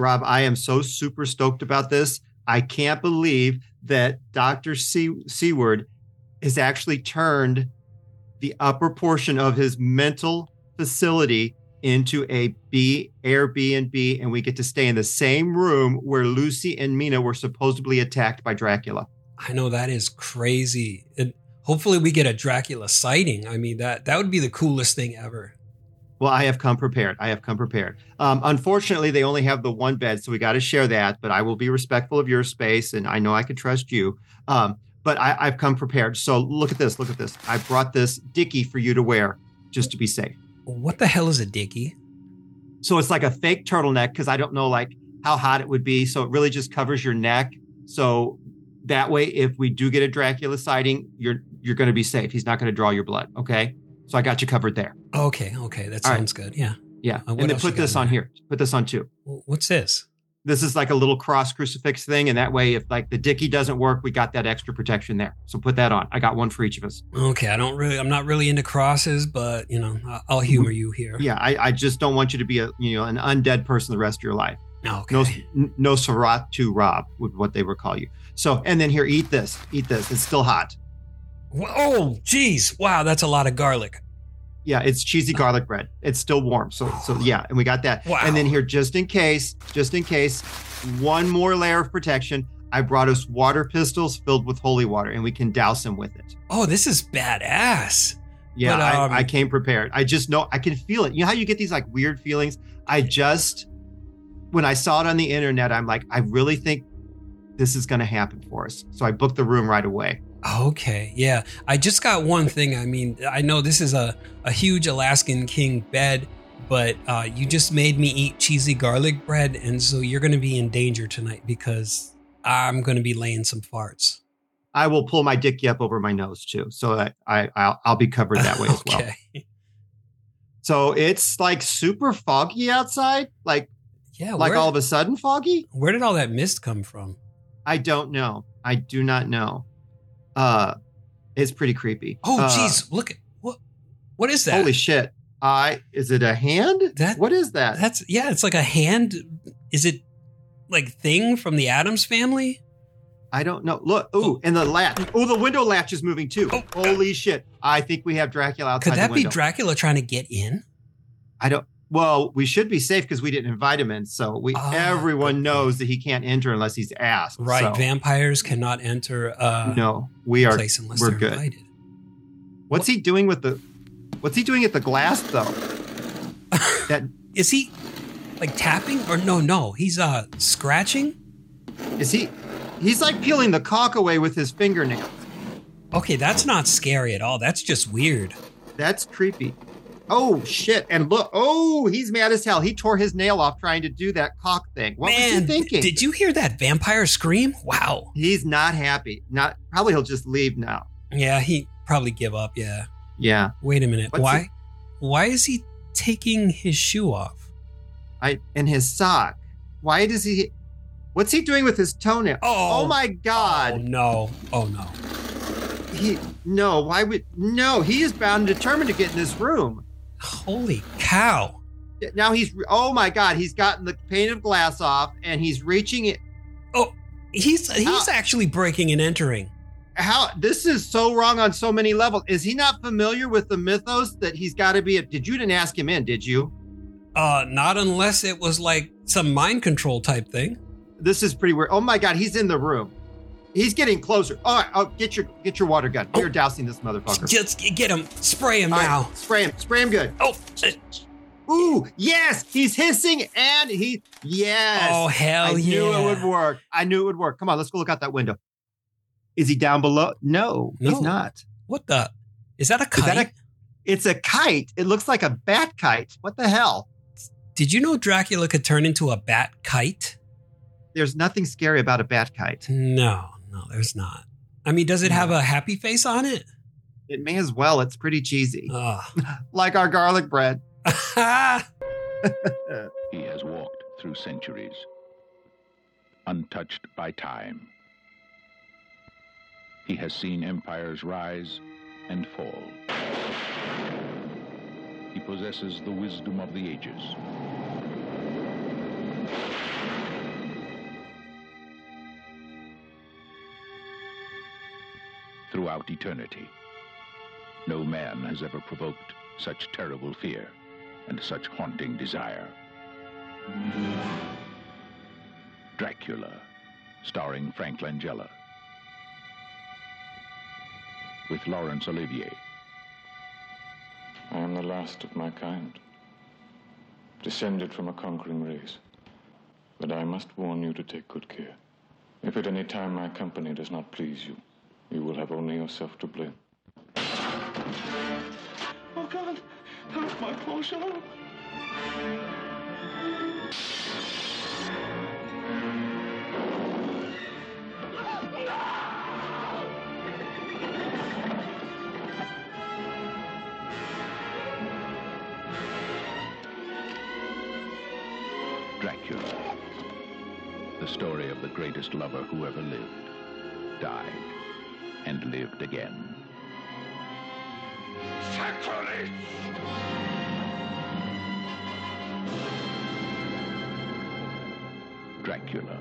Rob, I am so super stoked about this. I can't believe that Dr. Se- Seward has actually turned the upper portion of his mental facility into a B Airbnb, and we get to stay in the same room where Lucy and Mina were supposedly attacked by Dracula. I know that is crazy. And hopefully we get a Dracula sighting. I mean that that would be the coolest thing ever. Well, I have come prepared. I have come prepared. Um, unfortunately, they only have the one bed, so we got to share that. But I will be respectful of your space, and I know I can trust you. Um, but I, I've come prepared. So look at this. Look at this. I brought this dicky for you to wear just to be safe. What the hell is a dicky? So it's like a fake turtleneck because I don't know like how hot it would be. So it really just covers your neck. So that way, if we do get a Dracula sighting, you're you're going to be safe. He's not going to draw your blood. Okay. So I got you covered there. Okay, okay, that All right. sounds good. Yeah. Yeah. Uh, and then put this on there? here. Put this on too. What's this? This is like a little cross crucifix thing. And that way, if like the dicky doesn't work, we got that extra protection there. So put that on. I got one for each of us. Okay, I don't really, I'm not really into crosses, but you know, I'll humor you here. Yeah. I, I just don't want you to be a, you know, an undead person the rest of your life. No, okay. No, no Sarat to Rob would what they would call you. So, and then here, eat this, eat this. It's still hot. Oh, geez! Wow, that's a lot of garlic. Yeah, it's cheesy garlic bread. It's still warm. So, so yeah, and we got that. Wow. And then here, just in case, just in case, one more layer of protection. I brought us water pistols filled with holy water, and we can douse them with it. Oh, this is badass. Yeah, But, um, I, I came prepared. I just know I can feel it. You know how you get these like weird feelings? I just, when I saw it on the internet, I'm like, I really think this is going to happen for us. So I booked the room right away. Okay, yeah. I just got one thing. I mean, I know this is a, a huge Alaskan king bed, but uh, you just made me eat cheesy garlic bread, and so you're going to be in danger tonight because I'm going to be laying some farts. I will pull my dicky up over my nose too, so that I I'll, I'll be covered that way as well. okay. So it's like super foggy outside, like Yeah. like where, all of a sudden foggy. where did all that mist come from? I don't know. I do not know. Uh, it's pretty creepy. Oh, Uh, jeez. Look at what? What is that? Holy shit! I is it a hand? That- what is that? That's yeah. It's like a hand. Is it like thing from the Addams family? I don't know. Look, ooh, and the latch. Oh, the window latch is moving too. Oh, Holy shit! I think we have Dracula outside Could that be. Dracula trying to get in? I don't. Well, we should be safe because we didn't invite him in. So we Ah, everyone knows that he can't enter unless he's asked. Right. So, Vampires cannot enter uh, no, we are. place unless we're good. invited. What's he doing with the? What's he doing at the glass though? That Is he like tapping or no? No, he's uh scratching. is he? He's like peeling the cock away with his fingernails. Okay, that's not scary at all. That's just weird. That's creepy. Oh shit! And look, oh, he's mad as hell. He tore his nail off trying to do that cock thing. What Man, was he thinking? did you hear that vampire scream? Wow. He's not happy. Not probably he'll just leave now. Yeah, he probably give up. Yeah. Yeah. Wait a minute. What's Why? Why is he taking his shoe off? I and his sock. Why does he? What's he doing with his toenail? Oh, Oh my Oh God! no! Oh no! He no. Why would no? He is bound and determined to get in this room. Holy cow! Now he's oh my God! He's gotten the pane of glass off and he's reaching it. Oh, he's he's How- actually breaking and entering. How this is so wrong on so many levels. Is he not familiar with the mythos that he's got to be? A, did you didn't ask him in? Did you? Uh, not unless it was like some mind control type thing. This is pretty weird. Oh my God! He's in the room. He's getting closer. All right, oh, get your get your water gun. You're dousing this motherfucker. Just get him, spray him All right, now. spray him. Spray him good. Oh, uh, Ooh, yes, he's hissing and he yes. oh hell I yeah! knew it would work. I knew it would work. Come on, let's go look out that window. Is he down below? No, No. he's not. What the? Is that a Is kite? that a- It's a kite. It looks like a bat kite. What the hell? Did you know Dracula could turn into a bat kite? There's nothing scary about a bat kite. No, no, there's not. I mean, does it have a happy face on it? It may as well. It's pretty cheesy, Ugh. like our garlic bread. He has walked through centuries, untouched by time. He has seen empires rise and fall. He possesses the wisdom of the ages. Throughout eternity. No man has ever provoked such terrible fear and such haunting desire. Dracula, starring Frank Langella. With Laurence Olivier. I am the last of my kind, descended from a conquering race. But I must warn you to take good care. If at any time my company does not please you, you will have only yourself to blame. Oh God, help my poor Charlotte. Dracula. The story of the greatest lover who ever lived, died, and lived again. Sacrilege! Dracula.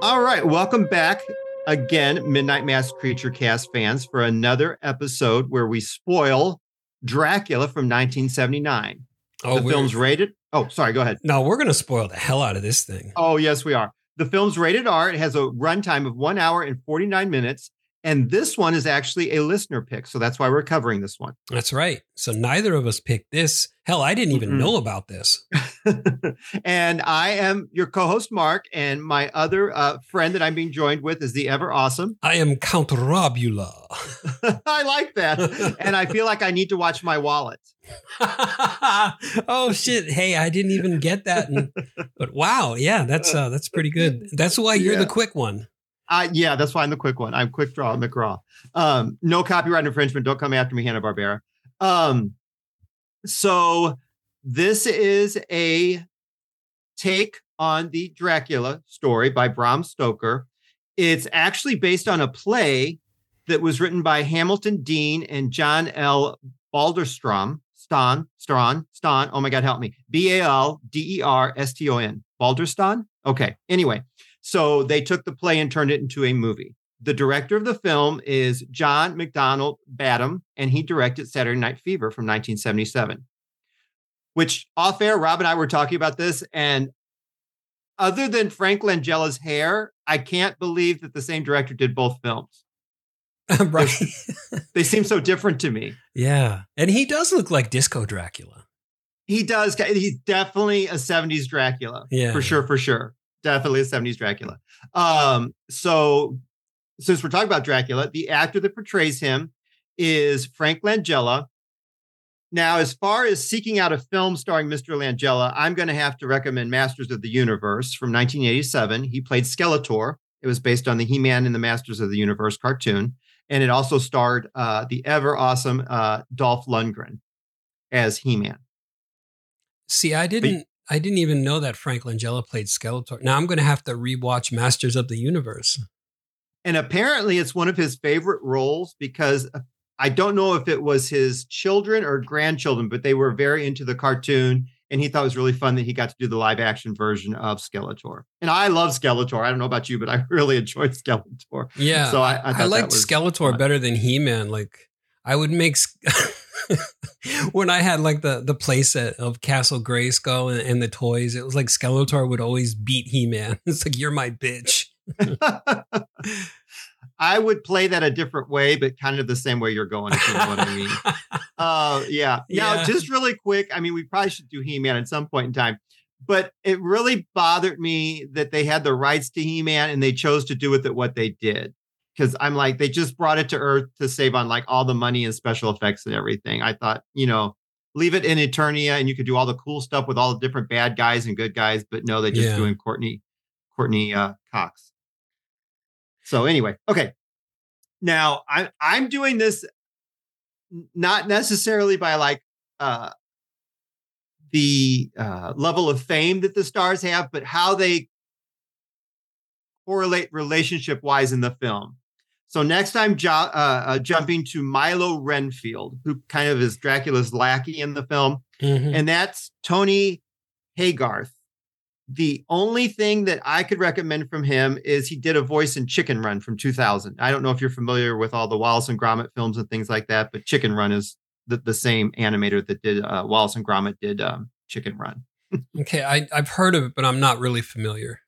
All right, welcome back again, Midnight Mass Creature Cast fans, for another episode where we spoil Dracula from 1979. Oh, the film's rated. Oh, sorry, go ahead. No, we're gonna spoil the hell out of this thing. Oh, yes, we are. The film's rated R. It has a runtime of one hour and 49 minutes. And this one is actually a listener pick. So that's why we're covering this one. That's right. So neither of us picked this. Hell, I didn't even Mm-mm. know about this. and I am your co host, Mark. And my other uh, friend that I'm being joined with is the ever awesome. I am Count Robula. I like that. And I feel like I need to watch my wallet. oh shit! Hey, I didn't even get that. And, but wow, yeah, that's uh, that's pretty good. That's why you're Yeah. the quick one. Uh, yeah, that's why I'm the quick one. I'm quick draw McGraw. Um, no copyright infringement. Don't come after me, Hanna Barbera. Um, so this is a take on the Dracula story by Bram Stoker. It's actually based on a play that was written by Hamilton Deane and John L. Balderstrom. Ston, Strawn, Ston. Oh my God, help me. B A L D E R S T O N. Balderston? Okay. Anyway, so they took the play and turned it into a movie. The director of the film is John MacDonald Badham, and he directed Saturday Night Fever from 1977. Which off air, Rob and I were talking about this, and other than Frank Langella's hair, I can't believe that the same director did both films. right? They seem so different to me. yeah, and he does look like Disco Dracula. He does. He's definitely a 70s Dracula. Yeah. For sure, for sure. Definitely a 70s Dracula. Um, so since we're talking about Dracula, the actor that portrays him is Frank Langella. Now, as far as seeking out a film starring Mr. Langella, I'm going to have to recommend Masters of the Universe from 1987. He played Skeletor. It was based on the He Man and the Masters of the Universe cartoon. And it also starred uh, the ever awesome uh, Dolph Lundgren as He Man. See, I didn't. I didn't even know that Frank Langella played Skeletor. Now I'm going to have to rewatch Masters of the Universe. And apparently, it's one of his favorite roles because uh, I don't know if it was his children or grandchildren, but they were very into the cartoon. And he thought it was really fun that he got to do the live action version of Skeletor. And I love Skeletor. I don't know about you, but I really enjoyed Skeletor. Yeah, So I- I I, liked Skeletor fun. better than He Man. Like I would make when I had like the the playset of Castle Grayskull and, and the toys. It was like Skeletor would always beat He Man. It's like you're my bitch. I would play that a different way, but kind of the same way you're going, if you know what I mean. Uh, yeah. Now, Yeah. just really quick. I mean, we probably should do He Man at some point in time, but it really bothered me that they had the rights to He Man and they chose to do with it what they did. Because I'm like, they just brought it to Earth to save on like all the money and special effects and everything. I thought, you know, leave it in Eternia and you could do all the cool stuff with all the different bad guys and good guys. But no, they just Yeah. doing Courteney, Courteney uh, Cox. So anyway, okay. Now I'm I'm doing this not necessarily by like uh the uh level of fame that the stars have, but how they correlate relationship wise in the film. So next I'm jo- uh, uh, jumping to Milo Renfield, who kind of is Dracula's lackey in the film Mhm. and that's Tony Haygarth. the only thing that I could recommend from him is he did a voice in Chicken Run from 2000. I don't know if you're familiar with all the Wallace and Gromit films and things like that, but Chicken Run is the, the same animator that did uh, Wallace and Gromit did um, Chicken Run. okay, I, I've heard of it, but I'm not really familiar.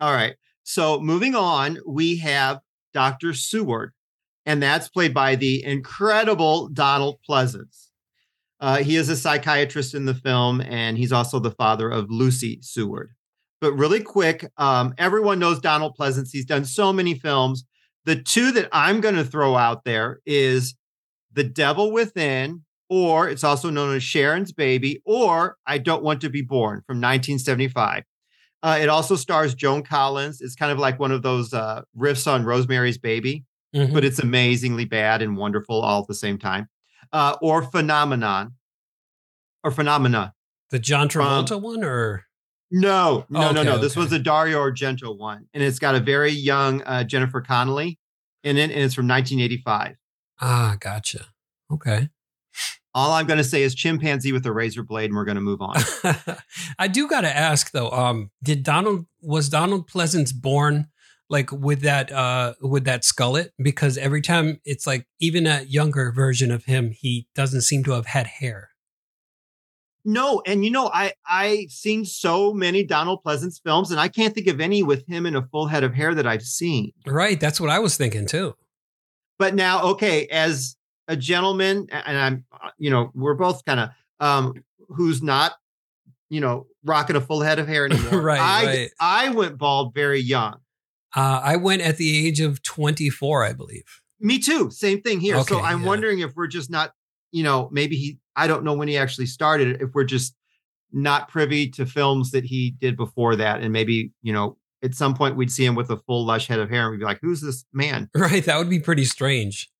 All right. So moving on, we have Dr. Seward, and that's played by the incredible Donald Pleasence. Uh, he is a psychiatrist in the film, and he's also the father of Lucy Seward. But really quick, um, everyone knows Donald Pleasence. He's done so many films. The two that I'm going to throw out there is The Devil Within, or it's also known as Sharon's Baby, or I Don't Want to Be Born from 1975. Uh, it also stars Joan Collins. It's kind of like one of those uh, riffs on Rosemary's Baby, mm-hmm. but it's amazingly bad and wonderful all at the same time uh, or Phenomenon or Phenomena. The John Travolta one or? No, no, okay, no, no. This okay. was a Dario Argento one. And it's got a very young uh, Jennifer Connelly in it. And it's from 1985. Ah, gotcha. Okay. All I'm going to say is chimpanzee with a razor blade, and we're going to move on. I do got to ask though. Um, did Donald was Donald Pleasence born like with that uh with that skullet because every time it's like even a younger version of him he doesn't seem to have had hair no and you know i I've seen so many donald Pleasence films and i can't think of any with him in a full head of hair that i've seen right that's what i was thinking too but now okay as a gentleman and i'm uh, you know we're both kind of um who's not you know rocking a full head of hair anymore right i right. i went bald very young uh, I went at the age of 24, I believe. Me too. Same thing here. Okay, so I'm yeah. wondering if we're just not, you know, maybe he, I don't know when he actually started, if we're just not privy to films that he did before that. And maybe, you know, at some point we'd see him with a full lush head of hair and we'd be like, who's this man? Right. That would be pretty strange.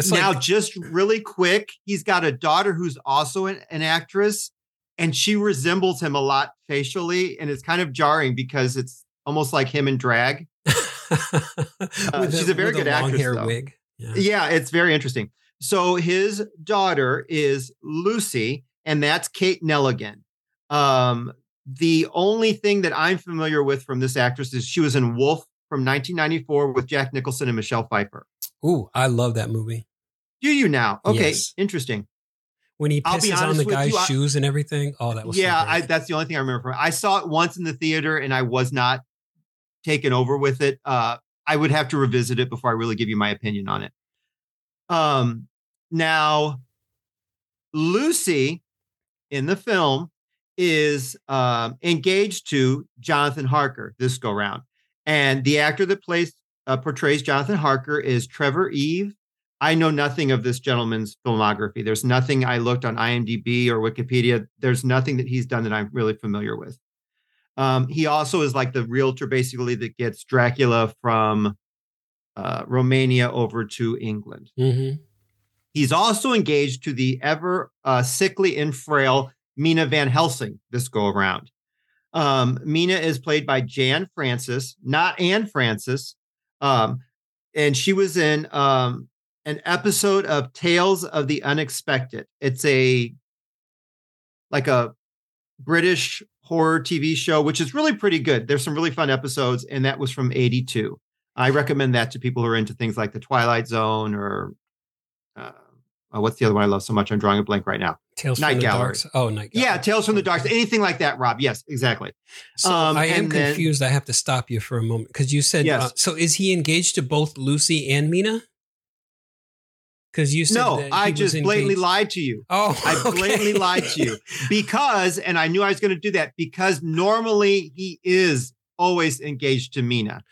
It's now, like- just really quick, he's got a daughter who's also an, an actress and she resembles him a lot facially. And it's kind of jarring because it's almost like him in drag. uh, she's a, a very good a actress. Hair though. wig. Yeah. yeah, it's very interesting. So his daughter is Lucy, and that's Kate Nelligan. Um, the only thing that I'm familiar with from this actress is she was in Wolf from 1994 with Jack Nicholson and Michelle Pfeiffer. Ooh, I love that movie. Do you now? Okay, yes. interesting. When he pisses on the guy's you, I, shoes and everything. Oh, that was yeah. So I, that's the only thing I remember from. It. I saw it once in the theater, and I was not taken over with it. Uh, I would have to revisit it before I really give you my opinion on it. Um, now, Lucy in the film is um, engaged to Jonathan Harker this go round, and the actor that plays uh, portrays Jonathan Harker is Trevor Eve. I know nothing of this gentleman's filmography. There's nothing I looked on IMDb or Wikipedia. There's nothing that he's done that I'm really familiar with. Um, he also is like the realtor, basically, that gets Dracula from uh, Romania over to England. Mm-hmm. He's also engaged to the ever uh, sickly and frail Mina Van Helsing this go around. Um, Mina is played by Jan Francis, not Anne Francis. Um, and she was in um, an episode of Tales of the Unexpected. It's a like a British horror TV show, which is really pretty good. There's some really fun episodes, and that was from 82. I recommend that to people who are into things like The Twilight Zone or uh, uh, what's the other one I love so much? I'm drawing a blank right now. Tales Night from the Dark. Oh, Night Gallery. Yeah, Tales from the Dark. Anything like that, Rob. Yes, exactly. So um, I am confused. Then, I have to stop you for a moment because you said, yes. Uh, so is he engaged to both Lucy and Mina? Because you said no, I just blatantly lied to you. Oh, I blatantly lied to you because, and I knew I was going to do that because normally he is always engaged to Mina.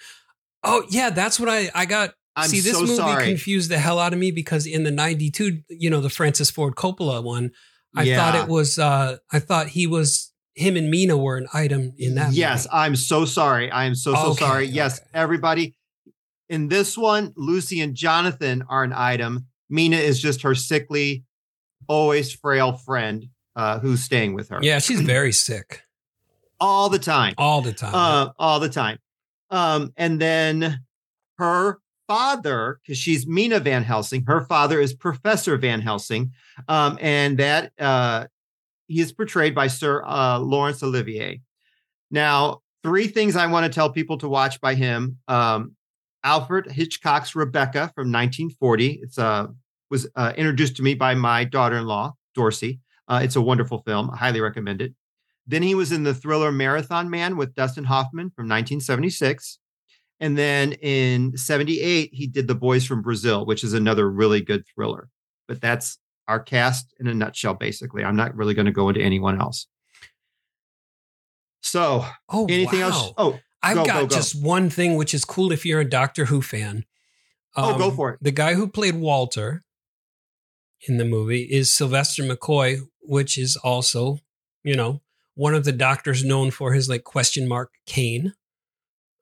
Oh yeah, that's what I I got. I'm See, this so movie sorry. confused the hell out of me because in the '92, you know, the Francis Ford Coppola one, I yeah. thought it was. uh I thought he was him and Mina were an item in that. Yes, movie. I'm so sorry. I am so so okay, sorry. Yes, okay. everybody. In this one, Lucy and Jonathan are an item. Mina is just her sickly, always frail friend uh, who's staying with her. Yeah, she's very sick. all the time. All the time. Uh, all the time. Um, and then her father, because she's Mina Van Helsing, her father is Professor Van Helsing. Um, and that uh, he is portrayed by Sir uh, Laurence Olivier. Now, three things I want to tell people to watch by him. Um, Alfred Hitchcock's Rebecca from 1940. It's uh, was uh, introduced to me by my daughter-in-law, Dorsey. Uh, it's a wonderful film. I highly recommend it. Then he was in the thriller Marathon Man with Dustin Hoffman from 1976. And then in 78, he did The Boys from Brazil, which is another really good thriller. But that's our cast in a nutshell, basically. I'm not really going to go into anyone else. So, Oh, anything wow. else? Oh, I've go, got go, go. just one thing, which is cool if you're a Doctor Who fan. Oh, go Um, for it. The guy who played Walter in the movie is Sylvester McCoy, which is also, you know, one of the doctors known for his like question mark cane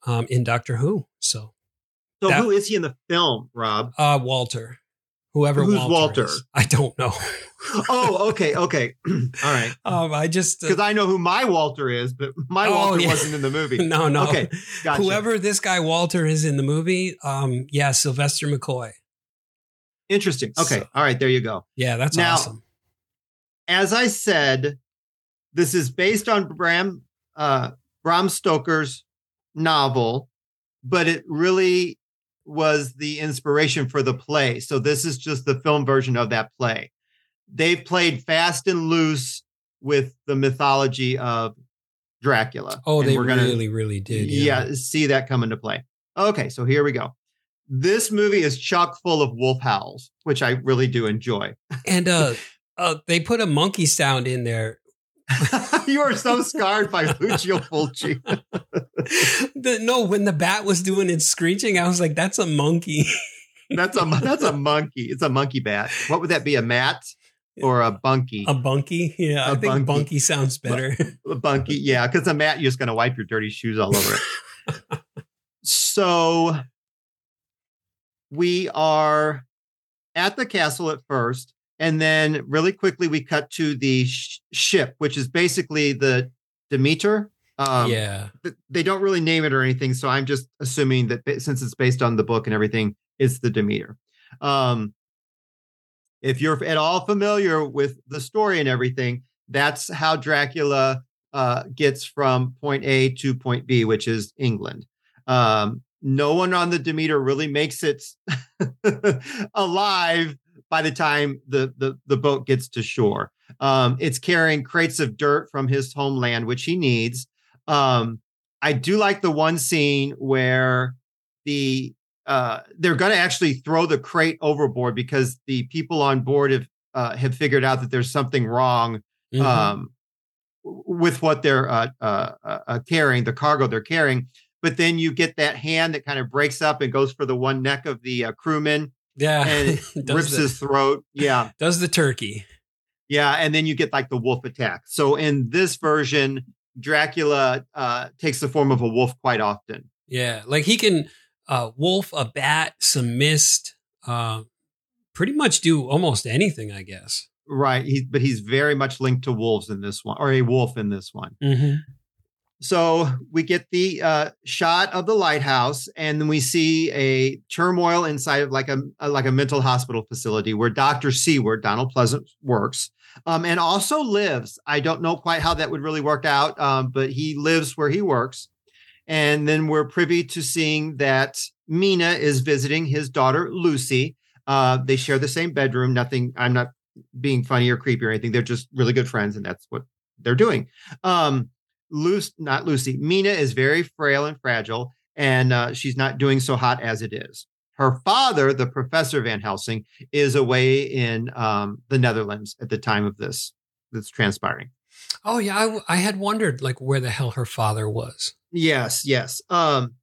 um, in Doctor Who. So, so that- who is he in the film, Rob? uh, Walter, whoever Who's Walter, Walter? I don't know. Oh, okay, okay. All right. um, I just uh, Because I know who my Walter is, but my Oh, Walter yeah. wasn't in the movie. no, no. Okay, gotcha. Whoever this guy Walter is in the movie, um, yeah, Sylvester McCoy. Interesting. Okay. So- All right. There you go. Yeah, that's Now- awesome. As I said, this is based on Bram uh, Bram Stoker's novel, but it really was the inspiration for the play. So this is just the film version of that play. They've played fast and loose with the mythology of Dracula. Oh, And they we're gonna- really, really did. yeah. see that come into play. Okay, so here we go. This movie is chock full of wolf howls, which I really do enjoy. And uh, uh, they put a monkey sound in there. you are so scarred by Lucio Fulci. The, no, when the bat was doing its screeching, I was like, "That's a monkey." That's a that's a monkey. It's a monkey bat. What would that be? A mat or a bunkie? a bunky. Yeah, A I think bunky. bunky sounds better. A bunkie, yeah, because a mat you're just gonna wipe your dirty shoes all over it. so we are at the castle at first, and then really quickly we cut to the sh- ship, which is basically the Demeter. Um, yeah, th- they don't really name it or anything, so I'm just assuming that since it's based on the book and everything, it's the Demeter. Um, if you're at all familiar with the story and everything, that's how Dracula uh, gets from point A to point B, which is England. Um, no one on the Demeter really makes it alive by the time the, the the boat gets to shore. Um, it's carrying crates of dirt from his homeland, which he needs. Um, I do like the one scene where the uh, they're going to actually throw the crate overboard because the people on board have uh, have figured out that there's something wrong Mhm. um, with what they're uh, uh, uh, uh, carrying, the cargo they're carrying. But then you get that hand that kind of breaks up and goes for the one neck of the uh, crewman yeah, and rips the, his throat. Yeah. does the turkey. Yeah, and then you get like the wolf attack. So in this version, Dracula uh, takes the form of a wolf quite often. Yeah, like he can uh, wolf a bat, some mist, uh, pretty much do almost anything, I guess. Right. He, but he's very much linked to wolves in this one, or a wolf in this one. Mm-hmm. So we get the uh, shot of the lighthouse, and then we see a turmoil inside of like a like a mental hospital facility where Doctor Seward, Donald Pleasant, works, um, and also lives. I don't know quite how that would really work out, um, but he lives where he works. And then we're privy to seeing that Mina is visiting his daughter Lucy. Uh, they share the same bedroom. Nothing. I'm not being funny or creepy or anything. They're just really good friends, and that's what they're doing. Um, Lucy, not Lucy, Mina is very frail and fragile, and uh, she's not doing so hot as it is. Her father, the Professor Van Helsing, is away in um, the Netherlands at the time of this that's transpiring. Oh yeah, I had wondered like where the hell her father was. Yes, yes. Um,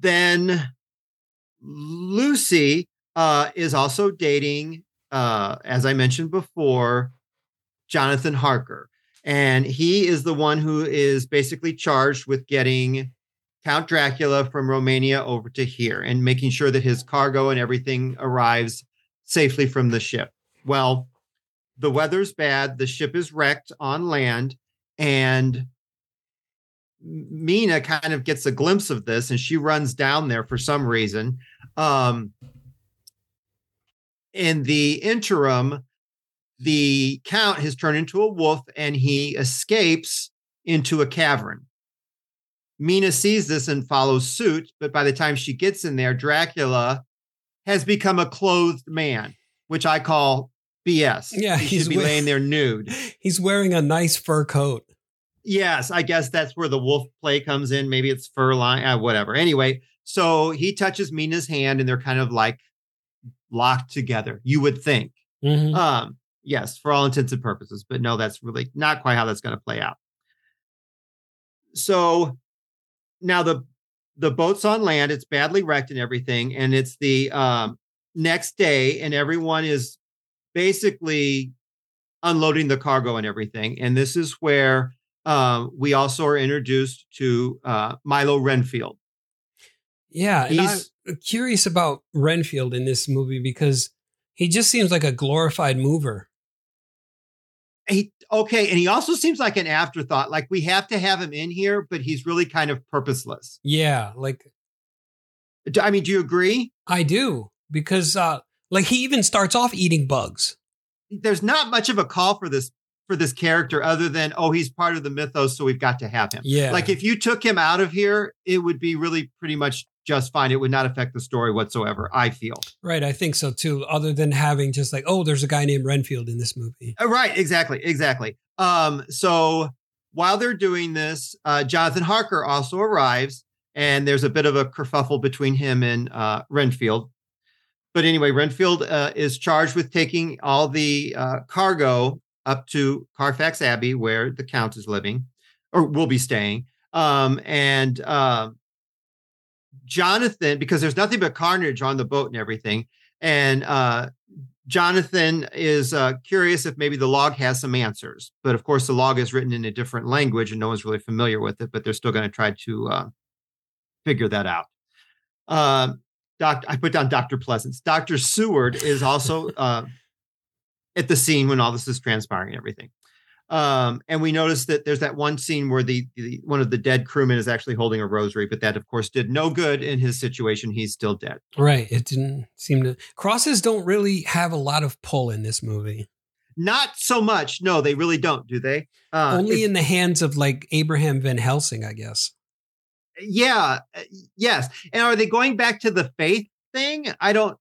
then Lucy uh, is also dating, uh, as I mentioned before, Jonathan Harker. And he is the one who is basically charged with getting Count Dracula from Romania over to here and making sure that his cargo and everything arrives safely from the ship. Well, the weather's bad, the ship is wrecked on land, and Mina kind of gets a glimpse of this and she runs down there for some reason. Um, in the interim, the count has turned into a wolf and he escapes into a cavern. Mina sees this and follows suit, but by the time she gets in there, Dracula has become a clothed man, which I call BS. Yeah, he he's should be laying there nude. He's wearing a nice fur coat. Yes, I guess that's where the wolf play comes in. Maybe it's fur line, uh, whatever. Anyway, so he touches Mina's hand and they're kind of like locked together, you would think. Mhm. Um, yes, for all intents and purposes, but no, that's really not quite how that's going to play out. So now the the boat's on land, it's badly wrecked and everything, and it's the um, next day, and everyone is basically unloading the cargo and everything. And this is where um, we also are introduced to uh, Milo Renfield. Yeah, He's- I'm curious about Renfield in this movie because he just seems like a glorified mover. He okay and he also seems like an afterthought like we have to have him in here but he's really kind of purposeless Yeah, like i mean do you agree I do because uh like he even starts off eating bugs. there's not much of a call for this for this character other than oh he's part of the mythos so we've got to have him Yeah. like if you took him out of here it would be really pretty much just fine it would not affect the story whatsoever i feel Right, I think so too. Other than having just like, oh, there's a guy named Renfield in this movie. Uh, right exactly exactly um so while they're doing this uh jonathan harker also arrives and there's a bit of a kerfuffle between him and uh renfield but anyway renfield uh, is charged with taking all the uh, cargo up to carfax abbey where the count is living or will be staying um and uh, jonathan because there's nothing but carnage on the boat and everything and uh Jonathan is uh, curious if maybe the log has some answers, but of course the log is written in a different language and no one's really familiar with it. But they're still going to try to uh, figure that out. Um, doc, I put down Doctor Pleasence. Doctor Seward is also uh, at the scene when all this is transpiring and everything. Um, and we notice that there's that one scene where the, the one of the dead crewmen is actually holding a rosary, but that of course did no good in his situation. He's still dead. Right. It didn't seem to crosses don't really have a lot of pull in this movie. Not so much. No, they really don't, do they? Uh, Only in the hands of like Abraham Van Helsing, I guess. yeah uh, yes and are they going back to the faith thing i don't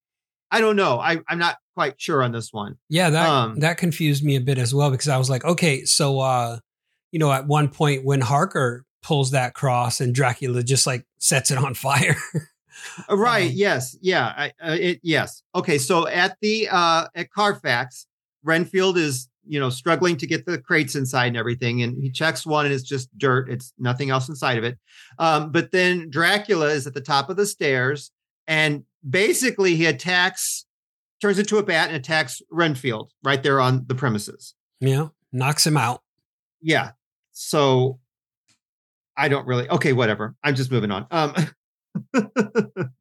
i don't know I, i'm not quite sure on this one. Yeah, that Um, that confused me a bit as well because I was like, okay, so uh, you know, at one point when Harker pulls that cross and Dracula just like sets it on fire. Uh, right Um, yes yeah I, uh, it yes. Okay so at the uh at carfax renfield is you know struggling to get the crates inside and everything and he checks one and it's just dirt it's nothing else inside of it. Um but then dracula is at the top of the stairs and basically he attacks turns into a bat and attacks renfield right there on the premises. Yeah, knocks him out. yeah so i don't really okay whatever i'm just moving on. Um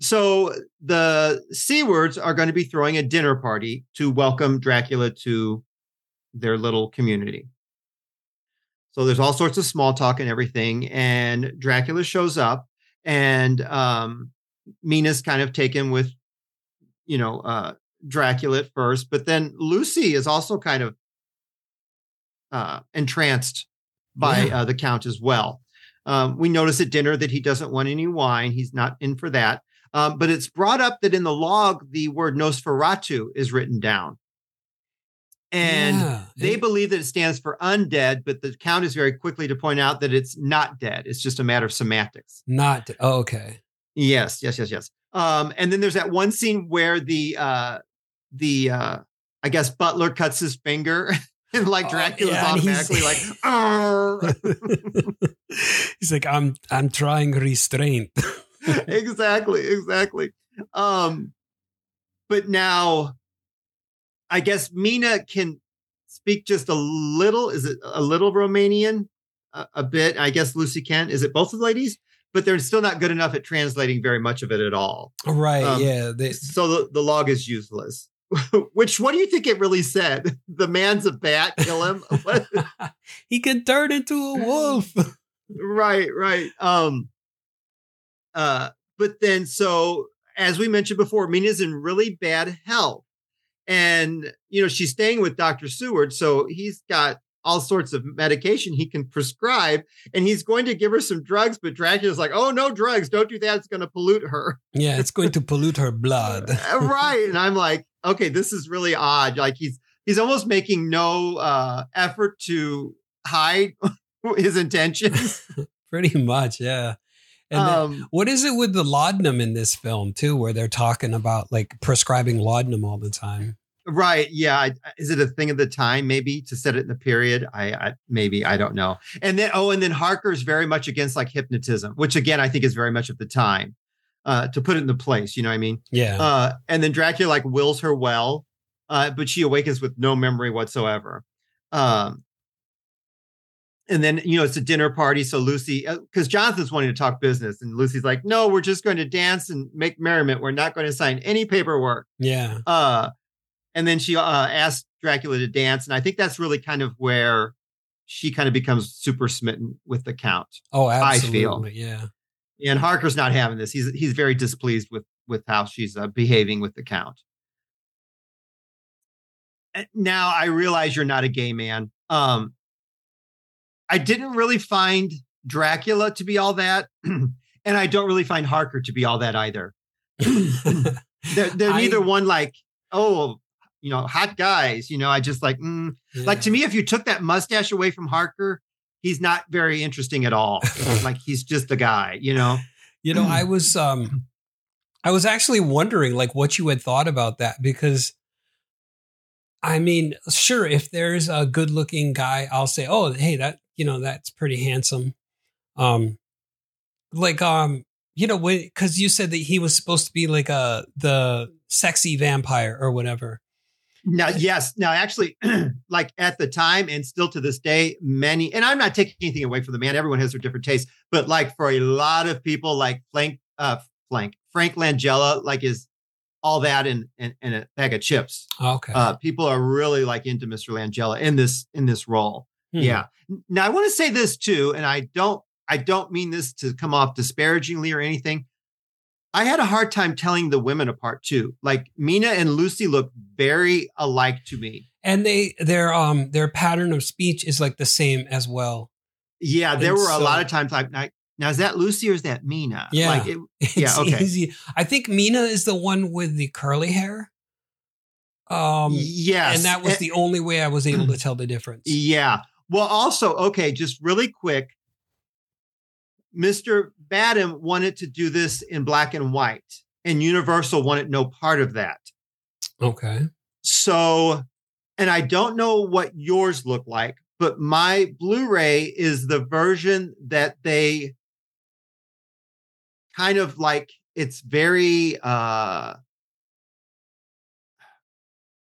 so the sewards are going to be throwing a dinner party to welcome dracula to their little community. So there's all sorts of small talk and everything and dracula shows up and um mina's kind of taken with you know uh dracula at first but then lucy is also kind of uh, entranced by Yeah. uh, the count as well. Um, we notice at dinner that he doesn't want any wine. He's not in for that. Um, but it's brought up that in the log, the word Nosferatu is written down. And Yeah. they It- believe that it stands for undead, but the count is very quickly to point out that it's not dead. It's just a matter of semantics. not oh, okay. Yes, yes, yes, yes. Um, and then there's that one scene where the uh the uh I guess butler cuts his finger and like Oh, Dracula's yeah, automatically like. He's like, I'm I'm trying restraint. exactly, exactly. Um but now I guess Mina can speak just a little. Is it a little Romanian? A, a bit. I guess Lucy can. Is it both of the ladies? But they're still not good enough at translating very much of it at all. right. Um, yeah. They, so the, the log is useless. Which what do you think it really said? The man's a bat, kill him. He can turn into a wolf. right, right. Um uh but then so as we mentioned before, Mina's in really bad health. And you know, she's staying with Dr. Seward, so he's got all sorts of medication he can prescribe, and he's going to give her some drugs. But Dracula's like, "Oh no, drugs! Don't do that. It's going to pollute her." Yeah, it's going to pollute her blood. right, and I'm like, okay, this is really odd. Like he's he's almost making no uh, effort to hide his intentions. Pretty much, yeah. And then, Um, what is it with the laudanum in this film too, where they're talking about like prescribing laudanum all the time? Right. Yeah. I, is it a thing of the time, maybe to set it in the period? I, I maybe I don't know. And then oh, and then Harker's very much against like hypnotism, which again I think is very much of the time. Uh, to put it in the place, you know what I mean? Yeah. Uh, and then Dracula like wills her well, uh, but she awakens with no memory whatsoever. Um, and then you know it's a dinner party, so Lucy, because Jonathan's wanting to talk business, and Lucy's like, "No, we're just going to dance and make merriment. We're not going to sign any paperwork." yeah. Uh, and then she uh, asked Dracula to dance, and I think that's really kind of where she kind of becomes super smitten with the Count. Oh, I feel. absolutely. Yeah. And Harker's not having this. He's he's very displeased with with how she's uh, behaving with the Count. Now I realize you're not a gay man. Um, I didn't really find Dracula to be all that, and I don't really find Harker to be all that either. They're, they're I- neither one like oh you know hot guys. You know I just like mm. like to me if you took that mustache away from Harker, he's not very interesting at all. like he's just a guy. You know. You know, I was um I was actually wondering like what you had thought about that because I mean, sure, if there's a good looking guy, I'll say, Oh, hey, that you know, that's pretty handsome. Um like um, you know, because you said that he was supposed to be like a the sexy vampire or whatever. Now, yes. Now, actually, like at the time and still to this day, many, and I'm not taking anything away from the man. Everyone has their different tastes, but like for a lot of people, like Frank, uh, Frank, Frank Langella, like is all that in, in, in a bag of chips. Okay. Uh, people are really like into Mr. Langella in this in this role. Hmm. Yeah. Now, I want to say this too, and I don't, I don't mean this to come off disparagingly or anything. I had a hard time telling the women apart too. Like Mina and Lucy look very alike to me. And they their um their pattern of speech is like the same as well. Yeah, there And were a lot of times like, now is that Lucy or is that Mina? Yeah. Like it, Yeah, okay. easy. I think Mina is the one with the curly hair. Um yes. and that was Eh, the only way I was able to tell the difference. Yeah. Well, also, okay, just really quick. Mr. Badham wanted to do this in black and white, and Universal wanted no part of that. Okay. So, and I don't know what yours look like, but my Blu-ray is the version that they kind of like it's very uh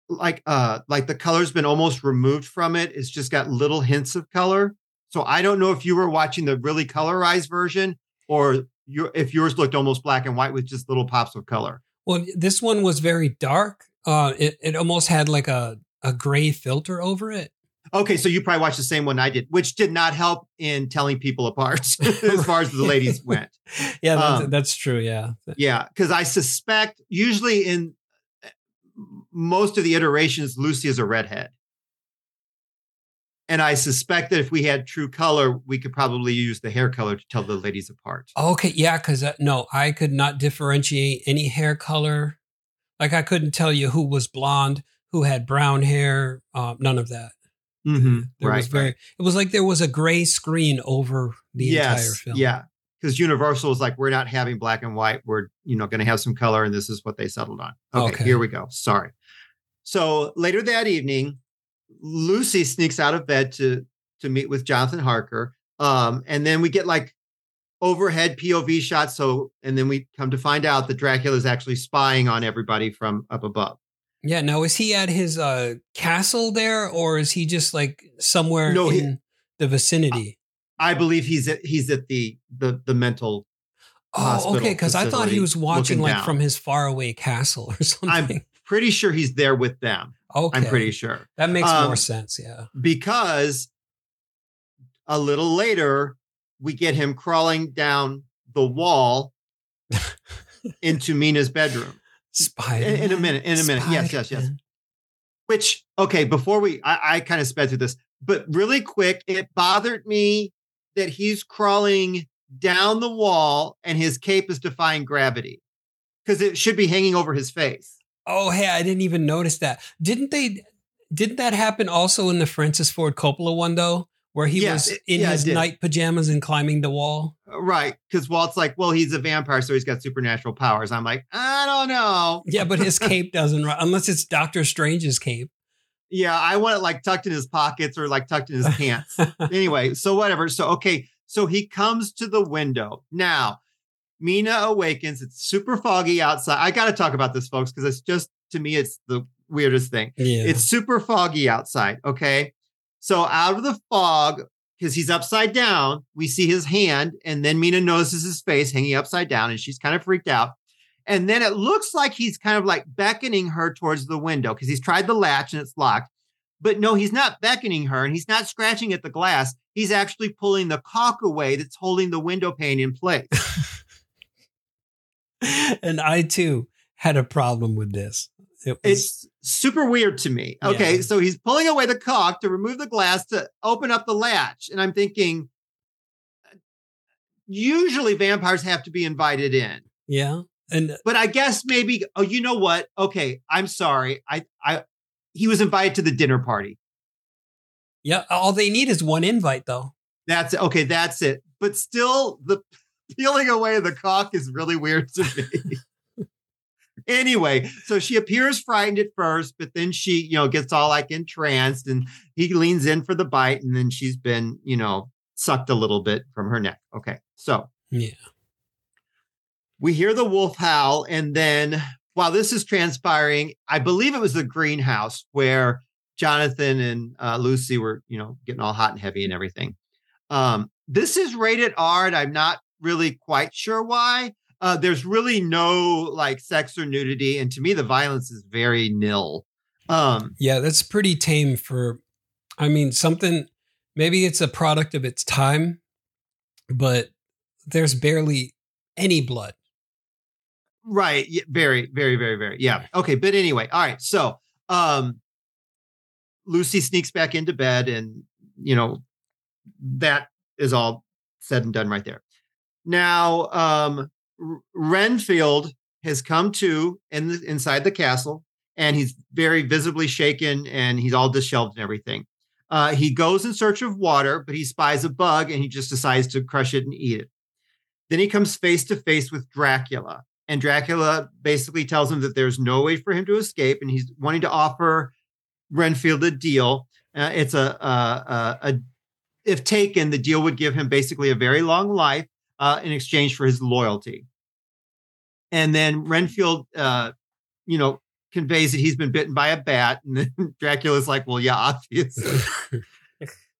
like uh like the color's been almost removed from it. It's just got little hints of color. So I don't know if you were watching the really colorized version or your if yours looked almost black and white with just little pops of color. Well, this one was very dark. Uh it, it almost had like a, a gray filter over it. Okay, so you probably watched the same one I did, which did not help in telling people apart as far as the ladies went. Yeah, that's, Um, that's true. Yeah. Yeah, because I suspect usually in uh, most of the iterations, Lucy is a redhead. And I suspect that if we had true color, we could probably use the hair color to tell the ladies apart. Okay. Yeah. Cause uh, no, I could not differentiate any hair color. Like I couldn't tell you who was blonde, who had brown hair, um, none of that. Mm-hmm. There Right, was very, it was like there was a gray screen over the entire film. yeah. Because Universal is like, we're not having black and white. We're, you know, going to have some color, and this is what they settled on. Okay, Okay. here we go. Sorry. So later that evening, Lucy sneaks out of bed to to meet with Jonathan Harker, um, and then we get like overhead POV shots. So, and then we come to find out that Dracula is actually spying on everybody from up above. Yeah. Now, is he at his uh, castle there or is he just like somewhere No, he- in the vicinity? I believe he's at he's at the the the mental. oh, hospital okay. Because I thought he was watching like down. from his faraway castle or something. I'm pretty sure he's there with them. Okay. I'm pretty sure. That makes Um, more sense. Yeah. because a little later we get him crawling down the wall into Mina's bedroom. Spider. In, in a minute, in a minute. Yes, yes, yes. Which, okay, before we, I, I kind of sped through this. but really quick, it bothered me that he's crawling down the wall and his cape is defying gravity because it should be hanging over his face. Oh, hey, I didn't even notice that. Didn't they? Didn't that happen also in the Francis Ford Coppola one though, where he Yeah, was in yeah, his night pajamas and climbing the wall? Uh, right. Because Walt's like, well, he's a vampire, so he's got supernatural powers. I'm like, I don't know. Yeah, but his cape doesn't, unless it's Doctor Strange's cape. Yeah, I want it like tucked in his pockets or like tucked in his pants. anyway, so whatever. So, okay. So he comes to the window. Now, Mina awakens. It's super foggy outside. I got to talk about this, folks, because it's just, to me, it's the weirdest thing. Yeah, It's super foggy outside. Okay. So out of the fog, because he's upside down, we see his hand, and then Mina notices his face hanging upside down, and she's kind of freaked out. And then it looks like he's kind of like beckoning her towards the window because he's tried the latch and it's locked. But no, he's not beckoning her and he's not scratching at the glass. He's actually pulling the caulk away that's holding the window pane in place. and I too had a problem with this. It was, It's super weird to me. Okay, Yeah. so he's pulling away the caulk to remove the glass to open up the latch. And I'm thinking, usually vampires have to be invited in. yeah, and But I guess maybe, oh, you know what? Okay, I'm sorry. I, I, he was invited to the dinner party. yeah, all they need is one invite though. That's. Okay, that's it. But still, the peeling away the cock is really weird to me. anyway, so she appears frightened at first, but then she, you know, gets all like entranced and he leans in for the bite, and then she's been, you know, sucked a little bit from her neck. Okay, so Yeah, we hear the wolf howl, and then while this is transpiring, I believe it was the greenhouse where Jonathan and uh, Lucy were, you know, getting all hot and heavy and everything. Um, this is rated R, and I'm not really quite sure why. Uh, there's really no like sex or nudity, and to me, the violence is very nil. Um, yeah, that's pretty tame for. I mean, something. Maybe it's a product of its time, but there's barely any blood. Right. Yeah, very, very, very, very. Yeah. Okay. But anyway, all right. So um Lucy sneaks back into bed and you know that is all said and done right there. Now um Renfield has come to in the, inside the castle and he's very visibly shaken and he's all disheveled and everything. Uh, he goes in search of water, but he spies a bug and he just decides to crush it and eat it. Then he comes face to face with Dracula and Dracula basically tells him that there's no way for him to escape, and he's wanting to offer Renfield a deal. Uh, it's a, a, a, a if taken, the deal would give him basically a very long life uh, in exchange for his loyalty. And then Renfield, uh, you know, conveys that he's been bitten by a bat, and then Dracula's like, "Well, yeah, obviously."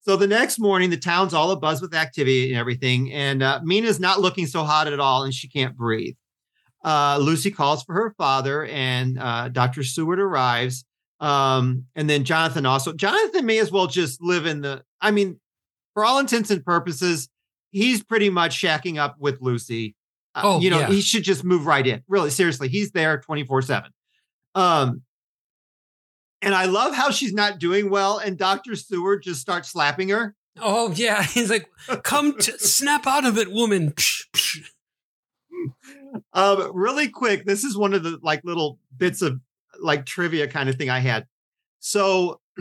So the next morning, the town's all abuzz with activity and everything. And uh, Mina's not looking so hot at all, and she can't breathe. Uh, Lucy calls for her father, and uh, Dr. Seward arrives. Um, and then Jonathan also. Jonathan may as well just live in the. I mean, for all intents and purposes, he's pretty much shacking up with Lucy. Uh, Oh, you know, yeah. he should just move right in. Really, seriously, he's there twenty four seven. Um, and I love how she's not doing well, and Dr. Seward just starts slapping her. Oh yeah, he's like, "Come to snap out of it, woman." Um, really quick, this is one of the like little bits of like trivia kind of thing I had. So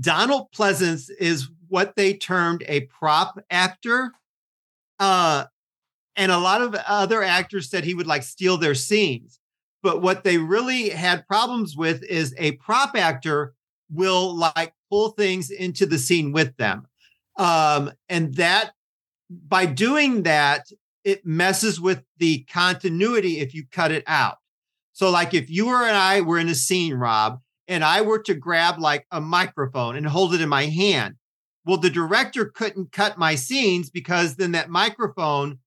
Donald Pleasence is what they termed a prop actor. Uh, and a lot of other actors said he would like steal their scenes. But what they really had problems with is a prop actor will like pull things into the scene with them. Um, and that by doing that, it messes with the continuity if you cut it out. So, like if you or and I were in a scene, Rob, and I were to grab like a microphone and hold it in my hand, well, the director couldn't cut my scenes because then that microphone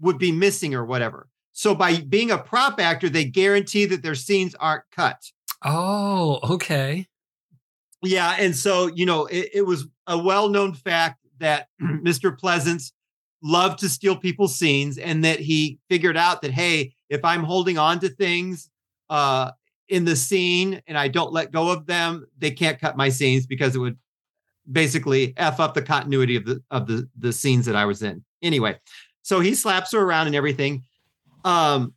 would be missing or whatever. So, by being a prop actor, they guarantee that their scenes aren't cut. Oh, okay. Yeah, and so you know, it, it was a well-known fact that Mr. Pleasence loved to steal people's scenes, and that he figured out that hey, if I'm holding on to things, uh, in the scene and I don't let go of them, they can't cut my scenes because it would basically f up the continuity of the of the the scenes that I was in. Anyway, so he slaps her around and everything. Um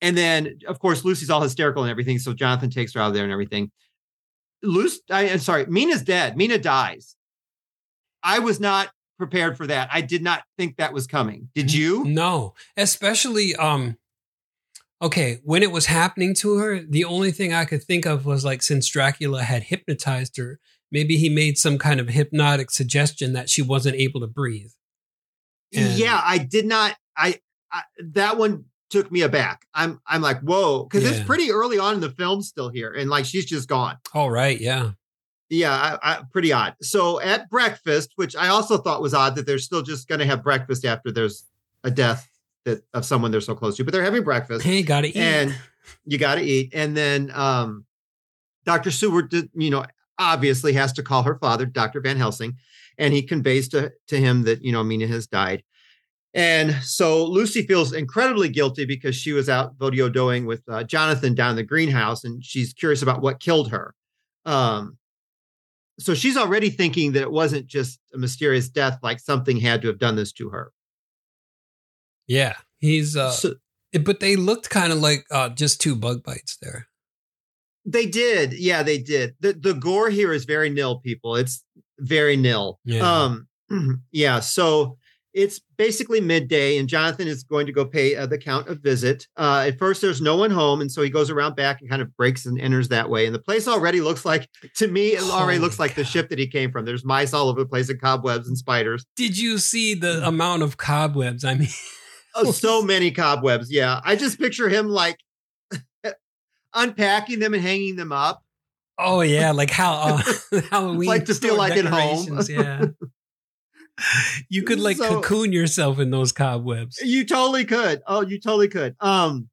and then of course Lucy's all hysterical and everything, so Jonathan takes her out of there and everything. Lucy, I, am sorry, Mina's dead. Mina dies. I was not prepared for that. I did not think that was coming. Did you? No, especially um okay, when it was happening to her, the only thing I could think of was like since Dracula had hypnotized her, maybe he made some kind of hypnotic suggestion that she wasn't able to breathe. And yeah, I did not I, I, that one took me aback. I'm I'm like, "Whoa," cuz yeah. it's pretty early on in the film still here and like she's just gone. All right, yeah. Yeah, I, I, pretty odd. So at breakfast, which I also thought was odd that they're still just going to have breakfast after there's a death that of someone they're so close to, but they're having breakfast. Hey, got to eat. And you got to eat. And then um, Dr. Seward, you know, obviously has to call her father, Dr. Van Helsing, and he conveys to, to him that, you know, Mina has died. And so Lucy feels incredibly guilty because she was out vodeo doing with uh, Jonathan down in the greenhouse, and she's curious about what killed her. Um, so she's already thinking that it wasn't just a mysterious death, like something had to have done this to her. Yeah, he's. uh so, But they looked kind of like uh just two bug bites there. They did, yeah, they did. the The gore here is very nil, people. It's very nil. Yeah. Um, yeah. So it's basically midday, and Jonathan is going to go pay uh, the count a visit. Uh, at first, there's no one home, and so he goes around back and kind of breaks and enters that way. And the place already looks like, to me, it already looks like God. the ship that he came from. There's mice all over the place, and cobwebs and spiders. Did you see the amount of cobwebs? I mean, oh, so many cobwebs. Yeah, I just picture him like unpacking them and hanging them up. Oh yeah, like how uh, Halloween, like to feel like at home. yeah you could like so, cocoon yourself in those cobwebs. You totally could. Oh, you totally could. Um.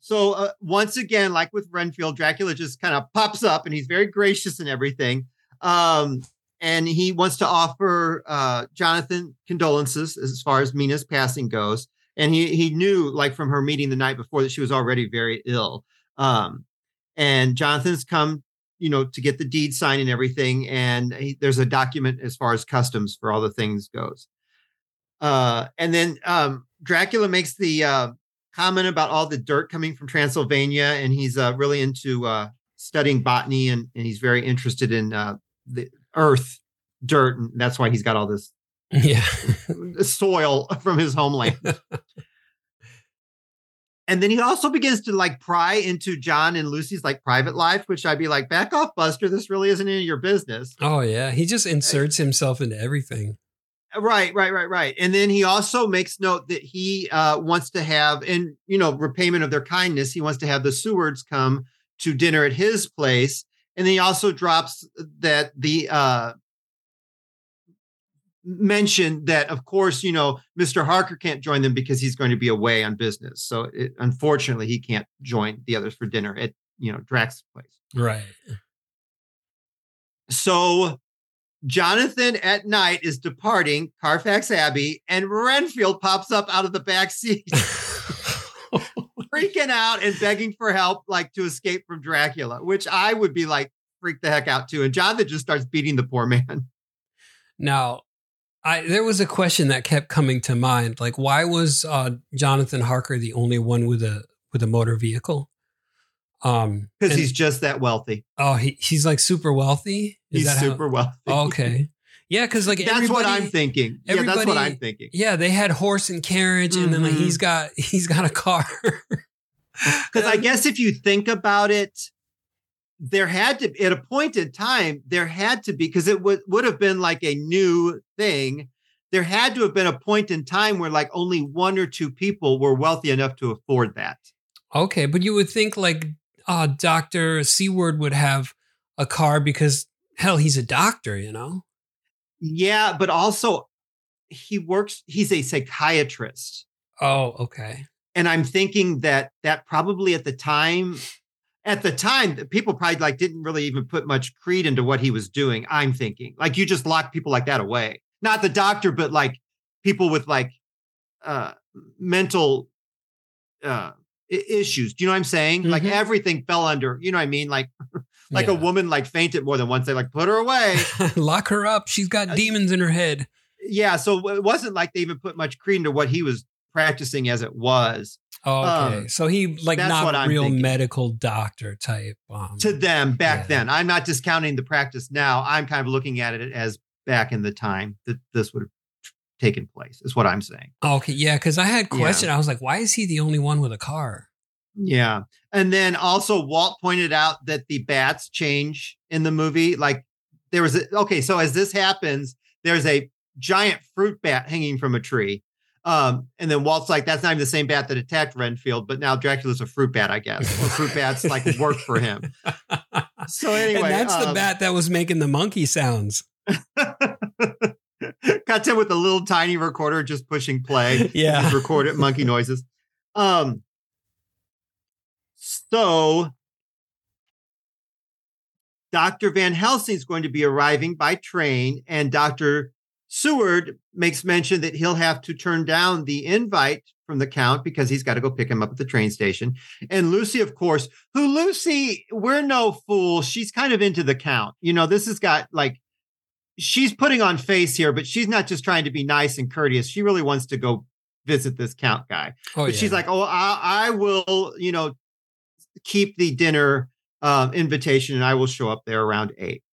So uh, once again, like with Renfield, Dracula just kind of pops up, and he's very gracious and everything. Um, and he wants to offer uh, Jonathan condolences as far as Mina's passing goes. And he he knew, like from her meeting the night before, that she was already very ill. Um, and Jonathan's come you know, to get the deed signed and everything. And he, there's a document as far as customs for all the things goes. Uh, and then um, Dracula makes the uh, comment about all the dirt coming from Transylvania, and he's uh, really into uh, studying botany, and, and he's very interested in uh, the earth, dirt, and that's why he's got all this yeah soil from his homeland. and then he also begins to like pry into John and Lucy's like private life, which I'd be like, back off, Buster. This really isn't any of your business. Oh yeah, he just inserts himself into everything. Right, right, right, right. And then he also makes note that he uh, wants to have, in you know, repayment of their kindness, he wants to have the Sewards come to dinner at his place. And then he also drops that the uh, mentioned that, of course, you know, Mr. Harker can't join them because he's going to be away on business. So it, unfortunately, he can't join the others for dinner at, you know, Drax's place. Right. So Jonathan at night is departing Carfax Abbey and Renfield pops up out of the back seat. freaking out and begging for help, like to escape from Dracula, which I would be like freak the heck out too. And Jonathan just starts beating the poor man. Now, I there was a question that kept coming to mind, like why was uh, Jonathan Harker the only one with a with a motor vehicle? Um, because he's just that wealthy. Oh, he, he's like super wealthy. Is he's super how, wealthy. Oh, okay. Yeah, because like that's what I'm thinking. Yeah, that's what I'm thinking. Yeah, they had horse and carriage, mm-hmm. and then like he's mm-hmm. got he's got a car. Because I guess if you think about it, there had to at a point in time there had to be because it would would have been like a new thing. There had to have been a point in time where like only one or two people were wealthy enough to afford that. Okay but you would think like uh dr seward would have a car because hell he's a doctor you know? Yeah but also he works he's a psychiatrist. Oh okay and i'm thinking that that probably at the time at the time people probably like didn't really even put much creed into what he was doing i'm thinking like you just lock people like that away not the doctor but like people with like uh mental uh, issues. Do you know what I'm saying? Like Mhm. everything fell under. You know what I mean? Like like a woman like fainted more than once. They like put her away. Lock her up. She's got Uh, demons in her head. yeah. So it wasn't like they even put much creed into what he was practicing as it was okay. um, so he like not what I'm real thinking. medical doctor type. Um, to them back Yeah. then. I'm not discounting the practice now. I'm kind of looking at it as back in the time that this would have taken place. Is what I'm saying. okay, yeah, because I had Yeah. question. I was like, why is he the only one with a car? Yeah. And then also Walt pointed out that the bats change in the movie. Like there was a, okay, so as this happens, there's a giant fruit bat hanging from a tree. Um, and then Walt's like, that's not even the same bat that attacked Renfield, but now Dracula's a fruit bat, I guess. Or fruit bats like work for him. So anyway, and that's the um, bat that was making the monkey sounds. Got him with a little tiny recorder just pushing play. Yeah. Recorded monkey noises. Um so Dr. Van Helsing is going to be arriving by train, and Dr. Seward makes mention that he'll have to turn down the invite from the Count because he's got to go pick him up at the train station. And Lucy, of course, who Lucy, we're no fool. She's kind of into the Count. You know, this has got like, she's putting on face here, but she's not just trying to be nice and courteous. She really wants to go visit this Count guy. Oh, But she's like, oh, I, I will, you know, keep the dinner um, invitation and I will show up there around eight.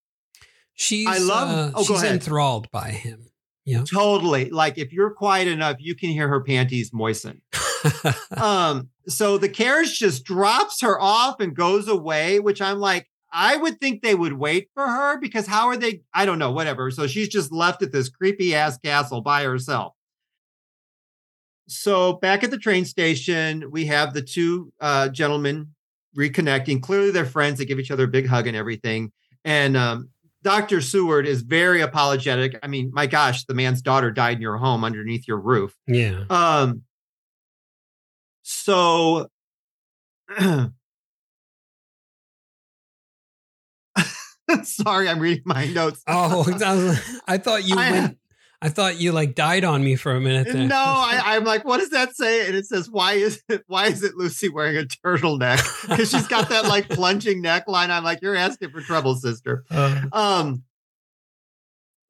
she's I love- uh, oh, she's enthralled by him. Yeah. Totally. Like if you're quiet enough, you can hear her panties moisten. um, so the carriage just drops her off and goes away, which I'm like, I would think they would wait for her because how are they? I don't know, whatever. So she's just left at this creepy ass castle by herself. So back at the train station, we have the two uh, gentlemen reconnecting. Clearly, they're friends. They give each other a big hug and everything. And um, Dr. Seward is very apologetic. I mean, my gosh, the man's daughter died in your home underneath your roof. yeah. Um, so sorry, I'm reading my notes. Oh, I, thought you I- went. I thought you like died on me for a minute. There. no, I, I'm like, what does that say? And it says, why is it why is it Lucy wearing a turtleneck? Because she's got that like plunging neckline. I'm like, you're asking for trouble, sister. Uh, Um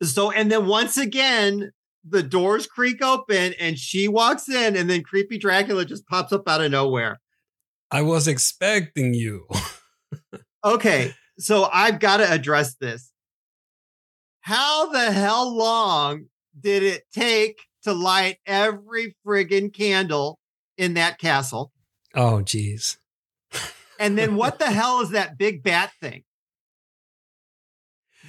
so and then once again, the doors creak open and she walks in, and then creepy Dracula just pops up out of nowhere. I was expecting you. Okay, so I've got to address this. How the hell long did it take to light every friggin' candle in that castle? Oh, geez. And then what the hell is that big bat thing?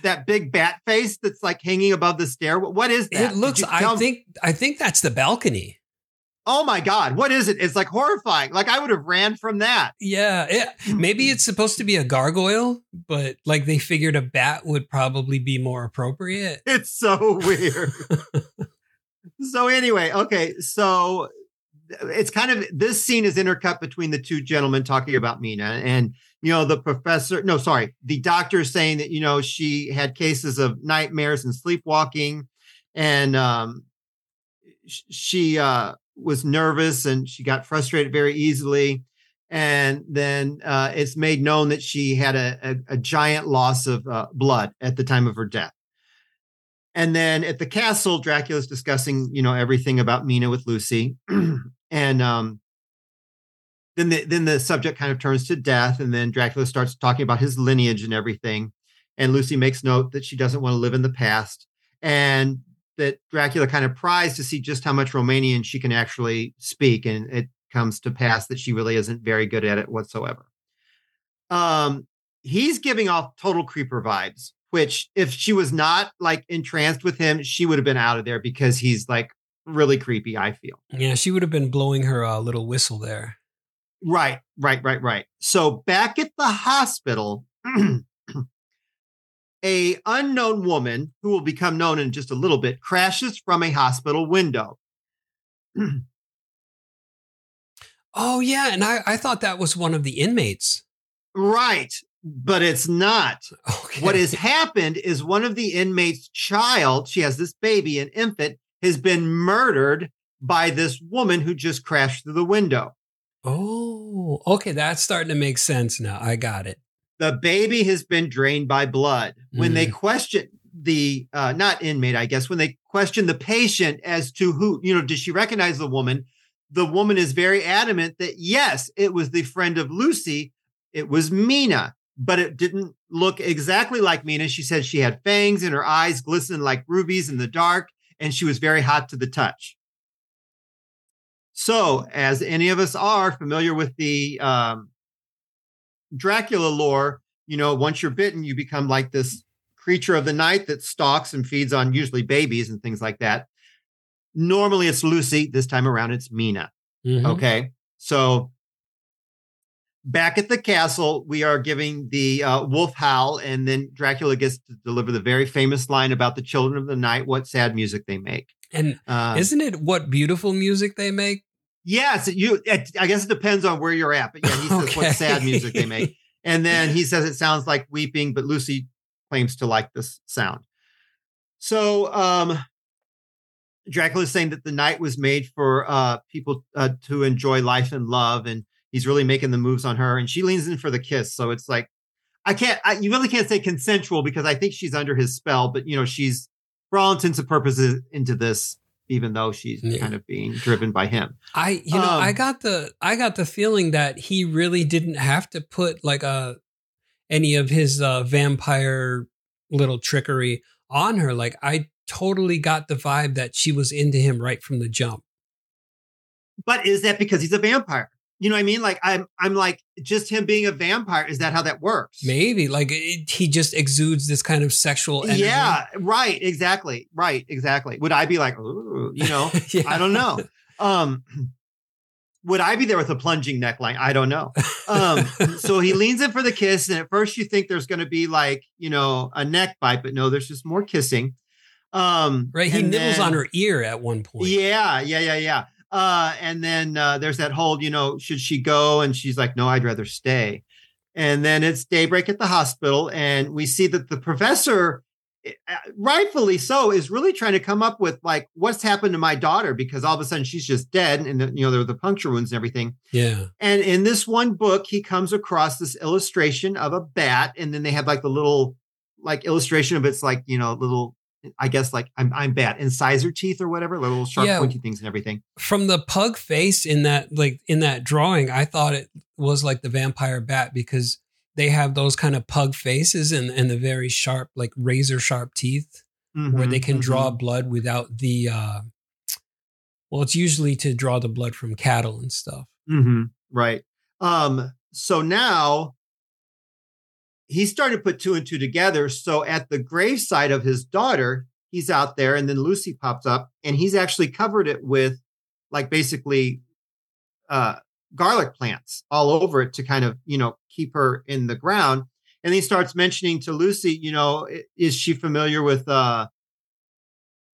That big bat face that's like hanging above the stair. What is that? It looks. I think. I think that's the balcony. Oh my god, what is it? It's like horrifying. Like I would have ran from that. Yeah. It, maybe it's supposed to be a gargoyle, but like they figured a bat would probably be more appropriate. It's so weird. so anyway, okay, so it's kind of this scene is intercut between the two gentlemen talking about Mina and you know the professor no sorry the doctor is saying that you know she had cases of nightmares and sleepwalking and um she uh was nervous and she got frustrated very easily and then uh, it's made known that she had a, a, a giant loss of uh, blood at the time of her death and then at the castle, Dracula's discussing, you know, everything about Mina with Lucy. and um then the then the subject kind of turns to death, and then Dracula starts talking about his lineage and everything. And Lucy makes note that she doesn't want to live in the past. And that Dracula kind of pries to see just how much Romanian she can actually speak. And it comes to pass that she really isn't very good at it whatsoever. Um, he's giving off total creeper vibes, which if she was not like entranced with him, she would have been out of there because he's like really creepy, I feel. Yeah, she would have been blowing her uh, little whistle there. Right, right, right, right. So back at the hospital, a unknown woman who will become known in just a little bit crashes from a hospital window. Oh yeah, and I, I thought that was one of the inmates. Right, but it's not. Okay. What has happened is one of the inmates' child, she has this baby, an infant, has been murdered by this woman who just crashed through the window. Oh, okay. That's starting to make sense now. I got it. The baby has been drained by blood. When Mm. they question the uh, not inmate, I guess, when they question the patient as to who, you know, does she recognize the woman? The woman is very adamant that yes, it was the friend of Lucy. It was Mina, but it didn't look exactly like Mina. She said she had fangs and her eyes glistened like rubies in the dark, and she was very hot to the touch. So, as any of us are familiar with the um, Dracula lore, you know, once you're bitten, you become like this creature of the night that stalks and feeds on usually babies and things like that. Normally it's Lucy. This time around, it's Mina. Mhm. Okay. So back at the castle, we are giving the uh, wolf howl, and then Dracula gets to deliver the very famous line about the children of the night, what sad music they make. And Uh, isn't it what beautiful music they make? Yes, you. it- I guess it depends on where you're at, but yeah, he says Okay. what sad music they make. And then he says it sounds like weeping, but Lucy claims to like this sound. So um Dracula is saying that the night was made for uh people uh, to enjoy life and love, and he's really making the moves on her, and she leans in for the kiss. So it's like I can't I, you really can't say consensual because I think she's under his spell, but you know, she's for all intents and purposes into this, even though she's Yeah. kind of being driven by him. I you know Um, I got the I got the feeling that he really didn't have to put like a any of his uh, vampire little trickery on her. Like I totally got the vibe that she was into him right from the jump. But is that because he's a vampire? You know what I mean? Like I'm I'm like just him being a vampire. Is that how that works? Maybe like it, he just exudes this kind of sexual energy. Yeah, right. Exactly. Right. Exactly. Would I be like, Ooh, you know, Yeah. I don't know. Um, would I be there with a plunging neckline? I don't know. Um, so he leans in for the kiss, and at first you think there's going to be like, you know, a neck bite, but no, there's just more kissing. Um, Right, he nibbles then- on her ear at one point. Yeah, yeah, yeah, yeah. Uh, and then uh, there's that whole, you know, should she go? And she's like, no, I'd rather stay. And then it's daybreak at the hospital, and we see that the professor, eh, rightfully so, is really trying to come up with like what's happened to my daughter because all of a sudden she's just dead, and you know there were the puncture wounds and everything. Yeah. And in this one book, he comes across this illustration of a bat, and then they have like the little like illustration of it's like you know little. I guess like I'm I'm bat incisor teeth or whatever, little sharp Yeah. pointy things and everything. From the pug face in that like in that drawing, I thought it was like the vampire bat because they have those kind of pug faces and, and the very sharp, like razor sharp teeth where they Mhm, can mhm. draw blood without the uh well, it's usually to draw the blood from cattle and stuff. hmm Right. Um, so now he's started to put two and two together. So at the graveside of his daughter, he's out there, and then Lucy pops up, and he's actually covered it with like basically uh garlic plants all over it to kind of, you know, keep her in the ground. And he starts mentioning to Lucy, you know, is she familiar with uh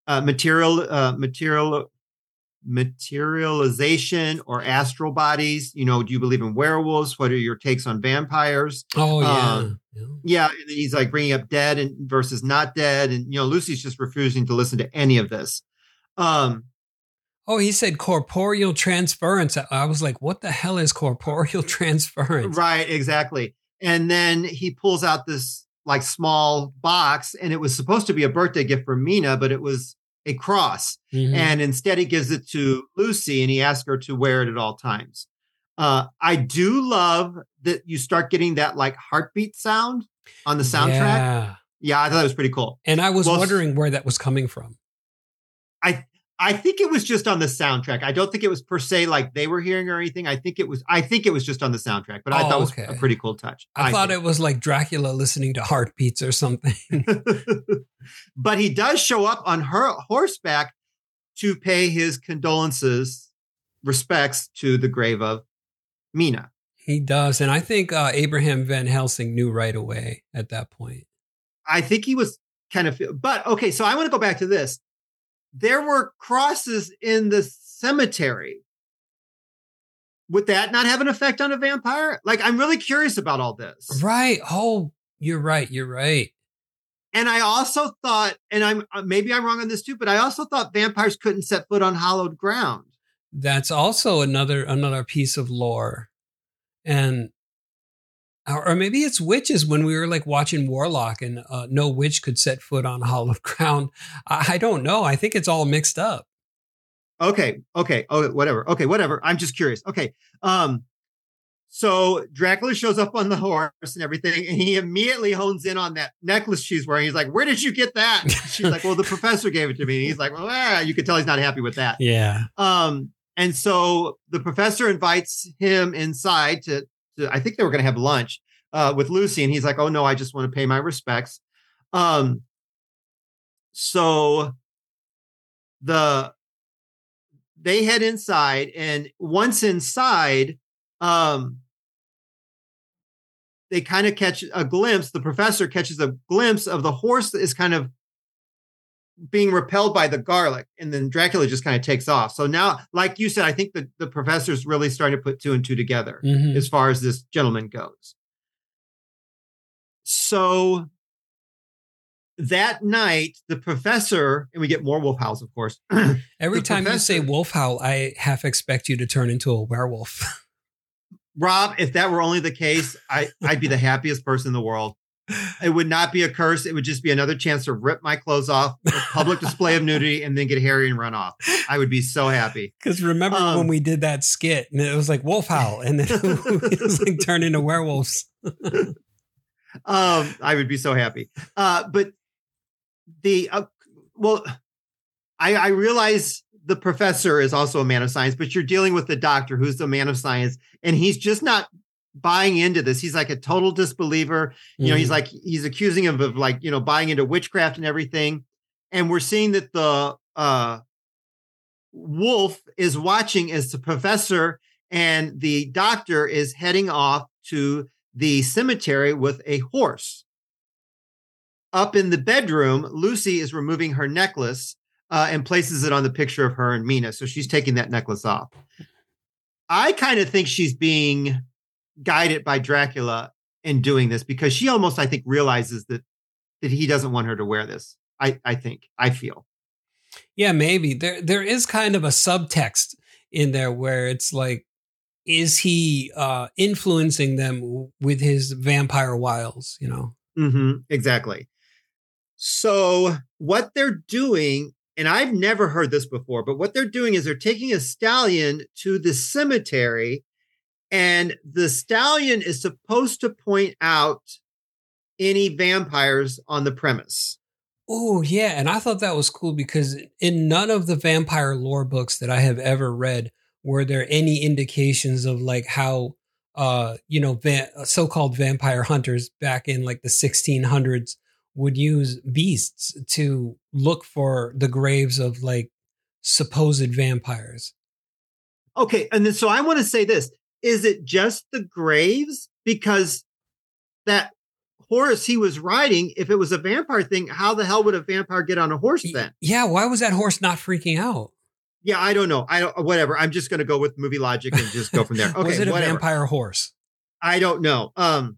uh material uh material materialization or astral bodies? You know, do you believe in werewolves? What are your takes on vampires? Oh yeah. Um, yeah. Yeah, and then he's like bringing up dead and versus not dead, and you know, Lucy's just refusing to listen to any of this. Um, Oh, he said corporeal transference. I- I was like, what the hell is corporeal transference? right, exactly. And then he pulls out this like small box, and it was supposed to be a birthday gift for Mina, but it was a cross. Mhm. and instead he gives it to Lucy and he asks her to wear it at all times. Uh, I do love that you start getting that like heartbeat sound on the soundtrack. Yeah, Yeah. I thought that was pretty cool. And I was Well, wondering where that was coming from. I think it was just on the soundtrack. I don't think it was per se like they were hearing or anything. I think it was. I think it was just on the soundtrack, but I Oh, thought it was a pretty cool touch. I, thought it was like Dracula listening to heartbeats or something. but he does show up on her horseback to pay his condolences, respects to the grave of Mina. he does. And I think uh, Abraham Van Helsing knew right away at that point. I think he was kind of, but okay. So I want to go back to this. There were crosses in the cemetery. Would that not have an effect on a vampire? Like, I'm really curious about all this. Right. Oh, you're right. You're right. And I also thought, and I'm uh, maybe I'm wrong on this too, but I also thought vampires couldn't set foot on hallowed ground. that's also another another piece of lore, and or, or maybe it's witches when we were like watching Warlock and uh, no witch could set foot on hollow ground. I, I don't know. I think it's all mixed up. Okay, okay, oh, whatever. Okay, whatever. I'm just curious. Okay, um, so Dracula shows up on the horse and everything, and he immediately hones in on that necklace she's wearing. He's like, "Where did you get that?" She's like, "Well, the professor gave it to me." And he's like, "Well, ah. you can tell he's not happy with that." Yeah. Um, and so the professor invites him inside to I think they were going to have lunch uh, with Lucy, and he's like, "Oh no, I just want to pay my respects." Um, so the they head inside, and once inside, um, they kind of catch a glimpse. The professor catches a glimpse of the horse that is kind of being repelled by the garlic, and then Dracula just kind of takes off. So now, like you said, I think the, the professor's really starting to put two and two together Mhm. as far as this gentleman goes. So that night, the professor, and we get more wolf howls, of course. Every time you say wolf howl, I half expect you to turn into a werewolf. Rob, if that were only the case, I, I'd be the happiest person in the world. It would not be a curse. It would just be another chance to rip my clothes off, a public display of nudity, and then get hairy and run off. I would be so happy. Because remember Um, when we did that skit and it was like wolf howl, and then it was like turned into werewolves. Um, I would be so happy. Uh, but the uh, well, I, I realize the professor is also a man of science, but you're dealing with the doctor who's the man of science, and he's just not buying into this. He's like a total disbeliever. You know, he's Mhm. like he's accusing him of like you know buying into witchcraft and everything. And we're seeing that the uh, wolf is watching as the professor and the doctor is heading off to the cemetery with a horse. Up in the bedroom, Lucy is removing her necklace uh, and places it on the picture of her and Mina. So she's taking that necklace off. I kind of think she's being guided by Dracula in doing this because she almost, I think, realizes that that he doesn't want her to wear this. I, I think, I feel. Yeah, maybe there there is kind of a subtext in there where it's like, is he uh, influencing them with his vampire wiles? You know. Mm-hmm, exactly. So what they're doing, and I've never heard this before, but what they're doing is they're taking a stallion to the cemetery, and the stallion is supposed to point out any vampires on the premise. Oh yeah, and I thought that was cool because in none of the vampire lore books that I have ever read were there any indications of like how uh you know va- so-called vampire hunters back in like the 1600s would use beasts to look for the graves of like supposed vampires. Okay, and then so I want to say this: is it just the graves? Because that horse he was riding, if it was a vampire thing, how the hell would a vampire get on a horse then? Yeah, why was that horse not freaking out? Yeah, I don't know. I don't. Whatever. I'm just going to go with movie logic and just go from there. Okay, was it a whatever. vampire horse? I don't know. Um,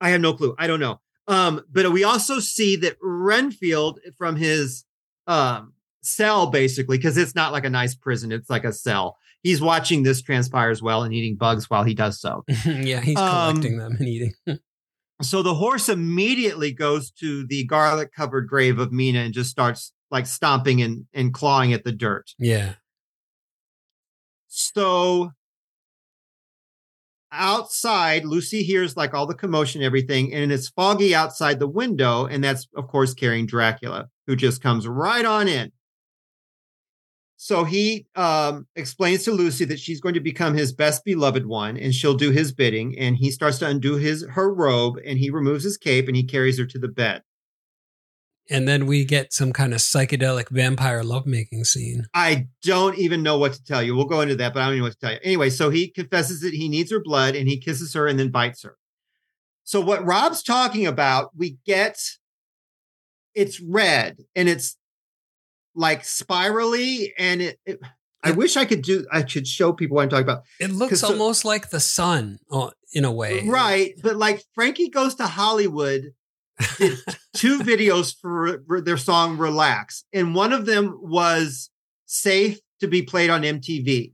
I have no clue. I don't know. Um, but we also see that Renfield from his um cell, basically, because it's not like a nice prison; it's like a cell. He's watching this transpire as well and eating bugs while he does so. yeah, he's Um, collecting them and eating. So the horse immediately goes to the garlic covered grave of Mina and just starts like stomping and, and clawing at the dirt. yeah. So outside, Lucy hears like all the commotion, and everything, and it's foggy outside the window. And that's, of course, carrying Dracula, who just comes right on in. So he um, explains to Lucy that she's going to become his best beloved one, and she'll do his bidding. And he starts to undo his her robe, and he removes his cape, and he carries her to the bed. And then we get some kind of psychedelic vampire lovemaking scene. I don't even know what to tell you. We'll go into that, but I don't even know what to tell you. Anyway, so he confesses that he needs her blood and he kisses her and then bites her. So what Rob's talking about, we get it's red and it's like spirally and it, it I wish I could do I could show people what I'm talking about. It looks so- almost like the sun uh, in a way. Right, but like Frankie goes to Hollywood did two videos for for their song Relax and one of them was safe to be played on MTV.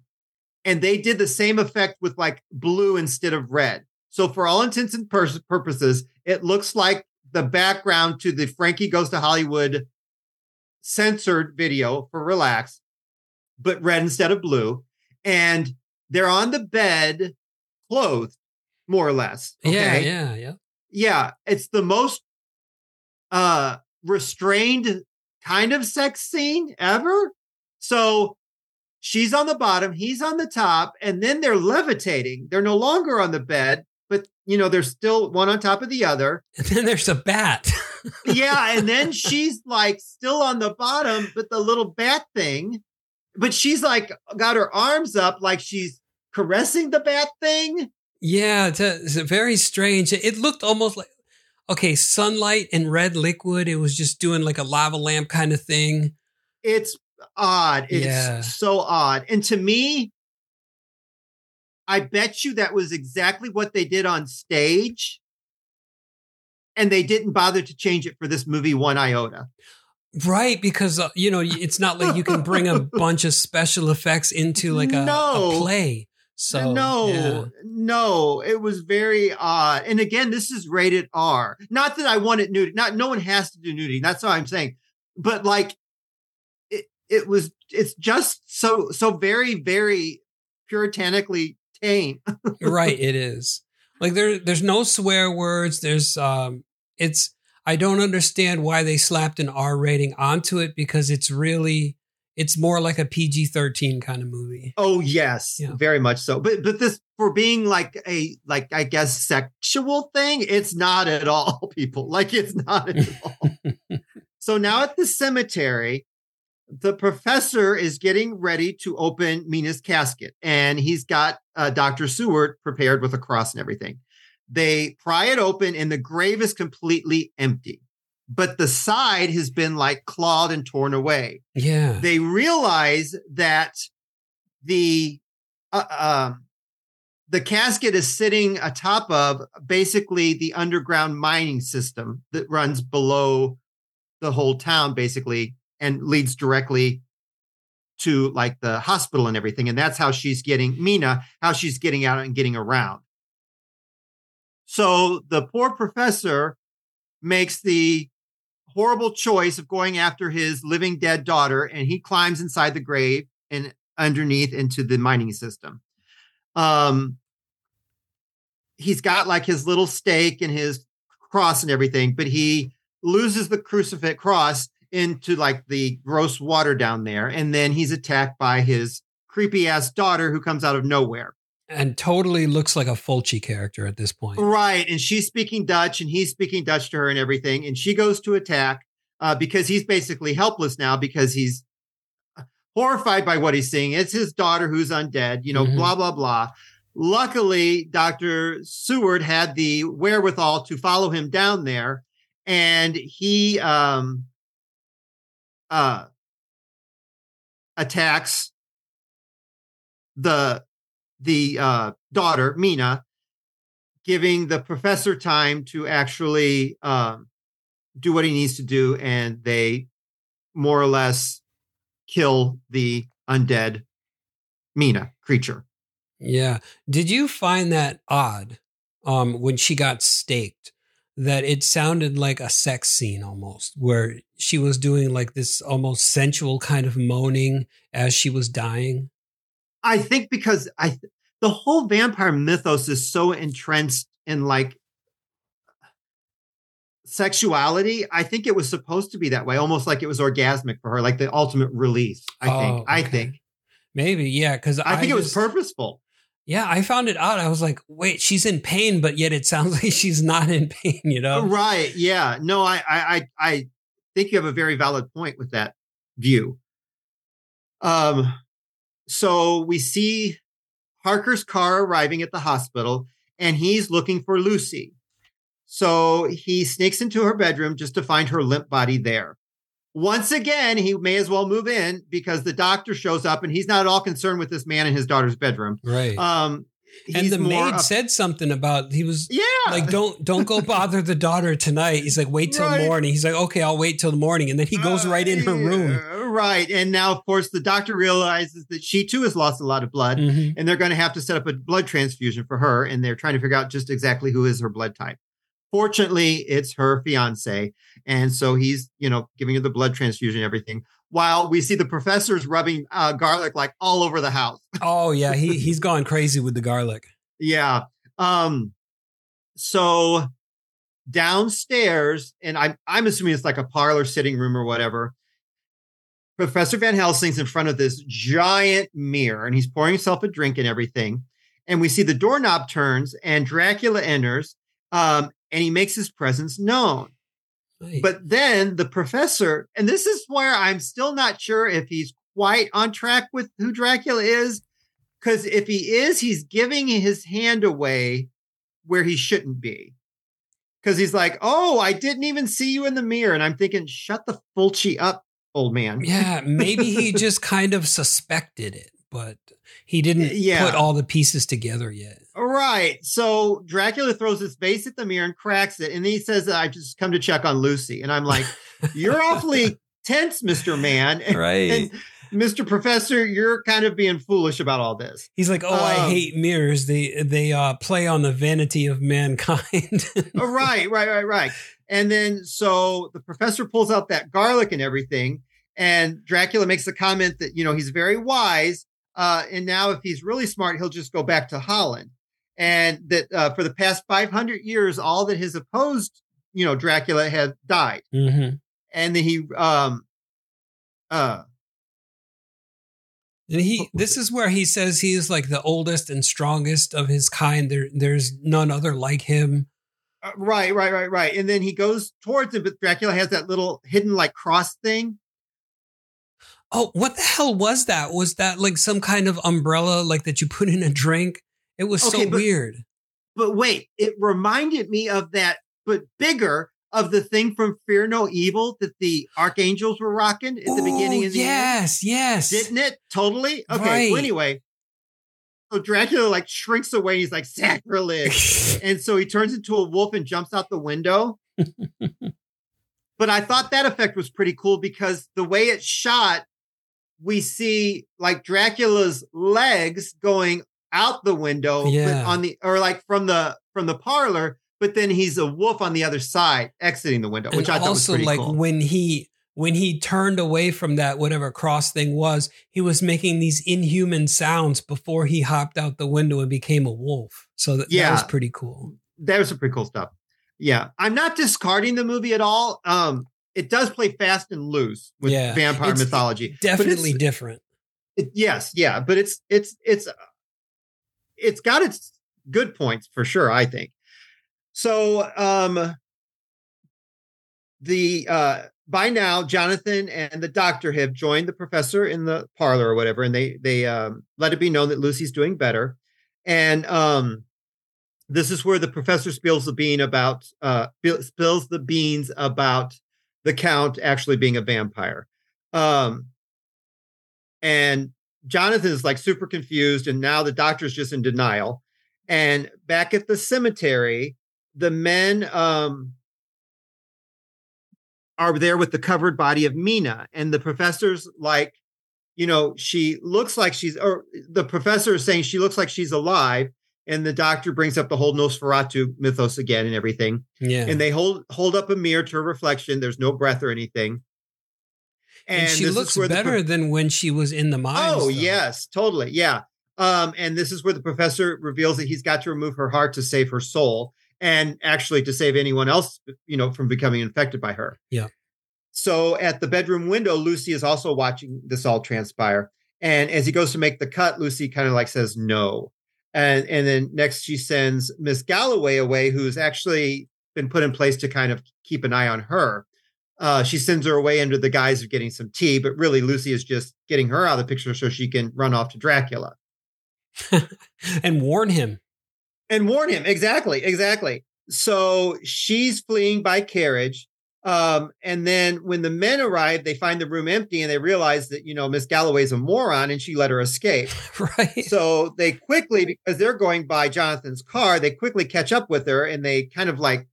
and they did the same effect with like blue instead of red. So for all intents and pur- purposes, it looks like the background to the Frankie Goes to Hollywood censored video for Relax, but red instead of blue. And they're on the bed, clothed, more or less. Yeah, yeah, yeah. yeah, it's the most uh restrained kind of sex scene ever. So she's on the bottom, he's on the top, and then they're levitating. They're no longer on the bed, but you know, they're still one on top of the other. And then there's a bat. Yeah, and then she's like still on the bottom, but the little bat thing, but she's like got her arms up like she's caressing the bat thing. yeah, it's, a, it's a very strange. It looked almost like okay, sunlight and red liquid. It was just doing like a lava lamp kind of thing. It's odd. It's Yeah. so odd. And to me, I bet you that was exactly what they did on stage. And they didn't bother to change it for this movie one iota. Right, because uh, you know it's not like you can bring a bunch of special effects into like a, a No. play. So no, yeah. no, it was very odd. And again, this is rated R. Not that I wanted nudity. Not no one has to do nudity. That's what I'm saying. But like, it it was. It's just so so very very puritanically tame. right it is like there there's no swear words there's um it's i don't understand why they slapped an r rating onto it because it's really it's more like a pg-13 kind of movie Oh yes, Yeah. very much so. But but this for being like a like I guess sexual thing, it's not at all, people. Like it's not at all. so now at the cemetery, the professor is getting ready to open Mina's casket, and he's got uh, Dr. Seward prepared with a cross and everything. They pry it open, and the grave is completely empty. But the side has been like clawed and torn away. Yeah. They realize that the uh, um, the casket is sitting atop of basically the underground mining system that runs below the whole town basically and leads directly to like the hospital and everything. And that's how she's getting mina how she's getting out and getting around so the poor professor makes the horrible choice of going after his living dead daughter and he climbs inside the grave and underneath into the mining system. Um he's got like his little stake and his cross and everything but he loses the crucifix cross into like the gross water down there and then he's attacked by his creepy ass daughter who comes out of nowhere and totally looks like a fulci character at this point Right. And she's speaking Dutch and he's speaking Dutch to her and everything. And she goes to attack uh, because he's basically helpless now because he's horrified by what he's seeing. It's his daughter who's undead, you know, Mhm. blah, blah, blah. Luckily, Dr. Seward had the wherewithal to follow him down there and he um, uh, attacks the the uh, daughter Mina, giving the professor time to actually um, do what he needs to do, and they more or less kill the undead Mina creature. Yeah. Did you find that odd um, when she got staked? That it sounded like a sex scene almost, where she was doing like this almost sensual kind of moaning as she was dying. I think because I the whole vampire mythos is so entrenched in like sexuality. I think it was supposed to be that way, almost like it was orgasmic for her, like the ultimate release. I Oh, think. I think. Maybe, yeah, because I think it was purposeful. Yeah, I found it odd. I was like, wait, she's in pain, but yet it sounds like she's not in pain. You know? Right. Yeah. No, I, I, I, I think you have a very valid point with that view. Um, so we see Harker's car arriving at the hospital and he's looking for Lucy. So he sneaks into her bedroom just to find her limp body there. Once again, he may as well move in because the doctor shows up and he's not at all concerned with this man in his daughter's bedroom. Right. Um, and the maid up- said something about he was yeah, like don't don't go bother the daughter tonight he's like wait till Right. morning he's like okay i'll wait till the morning and then he goes Uh, right in her room yeah, Right. And now, of course, the doctor realizes that she too has lost a lot of blood Mhm. and they're going to have to set up a blood transfusion for her. And they're trying to figure out just exactly who is her blood type. Fortunately, it's her fiance. And so he's, you know, giving her the blood transfusion and everything. While we see the professors rubbing uh, garlic like all over the house. oh yeah he he's gone crazy with the garlic Yeah. Um, so downstairs, and I'm I'm assuming it's like a parlor sitting room or whatever. Professor Van Helsing's in front of this giant mirror and he's pouring himself a drink and everything. And we see the doorknob turns and Dracula enters um, and he makes his presence known. But then the professor, and this is where I'm still not sure if he's quite on track with who Dracula is. Because if he is, he's giving his hand away where he shouldn't be. Because he's like, oh, I didn't even see you in the mirror. And I'm thinking, shut the Fulci up, old man. yeah maybe he just kind of suspected it but he didn't Yeah. put all the pieces together yet All right. So Dracula throws his face at the mirror and cracks it. And then he says, I just come to check on Lucy. And I'm like, you're awfully tense, Mr. Man. And, right and Mr. Professor, you're kind of being foolish about all this. he's like oh i Um, hate mirrors they they uh play on the vanity of mankind Oh, right, right, right, right. And then so the professor pulls out that garlic and everything. And Dracula makes a comment that, you know, he's very wise. Uh, and now if he's really smart, he'll just go back to Holland. And that uh, for the past 500 years, all that has opposed, you know, Dracula had died. hmm And then he, um, uh, And he this is where he says he is like the oldest and strongest of his kind. There there's none other like him. uh, right, right, right, right. And then he goes towards him, but Dracula has that little hidden like cross thing. Oh, what the hell was that? Was that like some kind of umbrella like that you put in a drink? It was Okay, so but- weird. But wait, it reminded me of that, but bigger of the thing from Fear No Evil that the archangels were rocking at the beginning Ooh, and the yes, yes. Didn't it? Totally. Okay. Right. Well, anyway, so Dracula like shrinks away. He's like sacrilege, and so he turns into a wolf and jumps out the window. but I thought that effect was pretty cool because the way it's shot, we see like Dracula's legs going out the window, Yeah. on the or like from the from the parlor, but then he's a wolf on the other side exiting the window, which and I thought was pretty like cool. when he when he turned away from that whatever cross thing was, he was making these inhuman sounds before he hopped out the window and became a wolf. So that, that Yeah. was pretty cool. that was some pretty cool stuff. Yeah, I'm not discarding the movie at all. Um, it does play fast and loose with Yeah. vampire mythology. Definitely different. it- yes, yeah, but it's it's it's it's got its good points for sure. I think so. Um, the uh, by now, Jonathan and the doctor have joined the professor in the parlor or whatever, and they they um, let it be known that Lucy's doing better, and um, this is where the professor spills the bean about uh, spills the beans about the count actually being a vampire. Um, and Jonathan is like super confused, and now the doctor's just in denial. And back at the cemetery, the men um, are there with the covered body of Mina, and the professor's like, you know, she looks like she's, or the professor is saying she looks like she's alive, and the doctor brings up the whole Nosferatu mythos again and everything, Yeah. and they hold hold up a mirror to her reflection. There's no breath or anything. And, she looks where the pro- better than when she was in the mines. Oh though. yes, totally. Yeah. Um, and this is where the professor reveals that he's got to remove her heart to save her soul, and actually to save anyone else, you know, from becoming infected by her. Yeah. So at the bedroom window, Lucy is also watching this all transpire. And as he goes to make the cut, Lucy kind of like says no. And and then next she sends Miss Galloway away, who's actually been put in place to kind of keep an eye on her. Uh, she sends her away under the guise of getting some tea, but really Lucy is just getting her out of the picture so she can run off to Dracula and warn him. and warn him. Exactly, exactly. So she's fleeing by carriage. Um, and then when the men arrive, they find the room empty and they realize that, you know, Miss Galloway's a moron and she let her escape. right. So they quickly, because they're going by Jonathan's car, they quickly catch up with her and they kind of like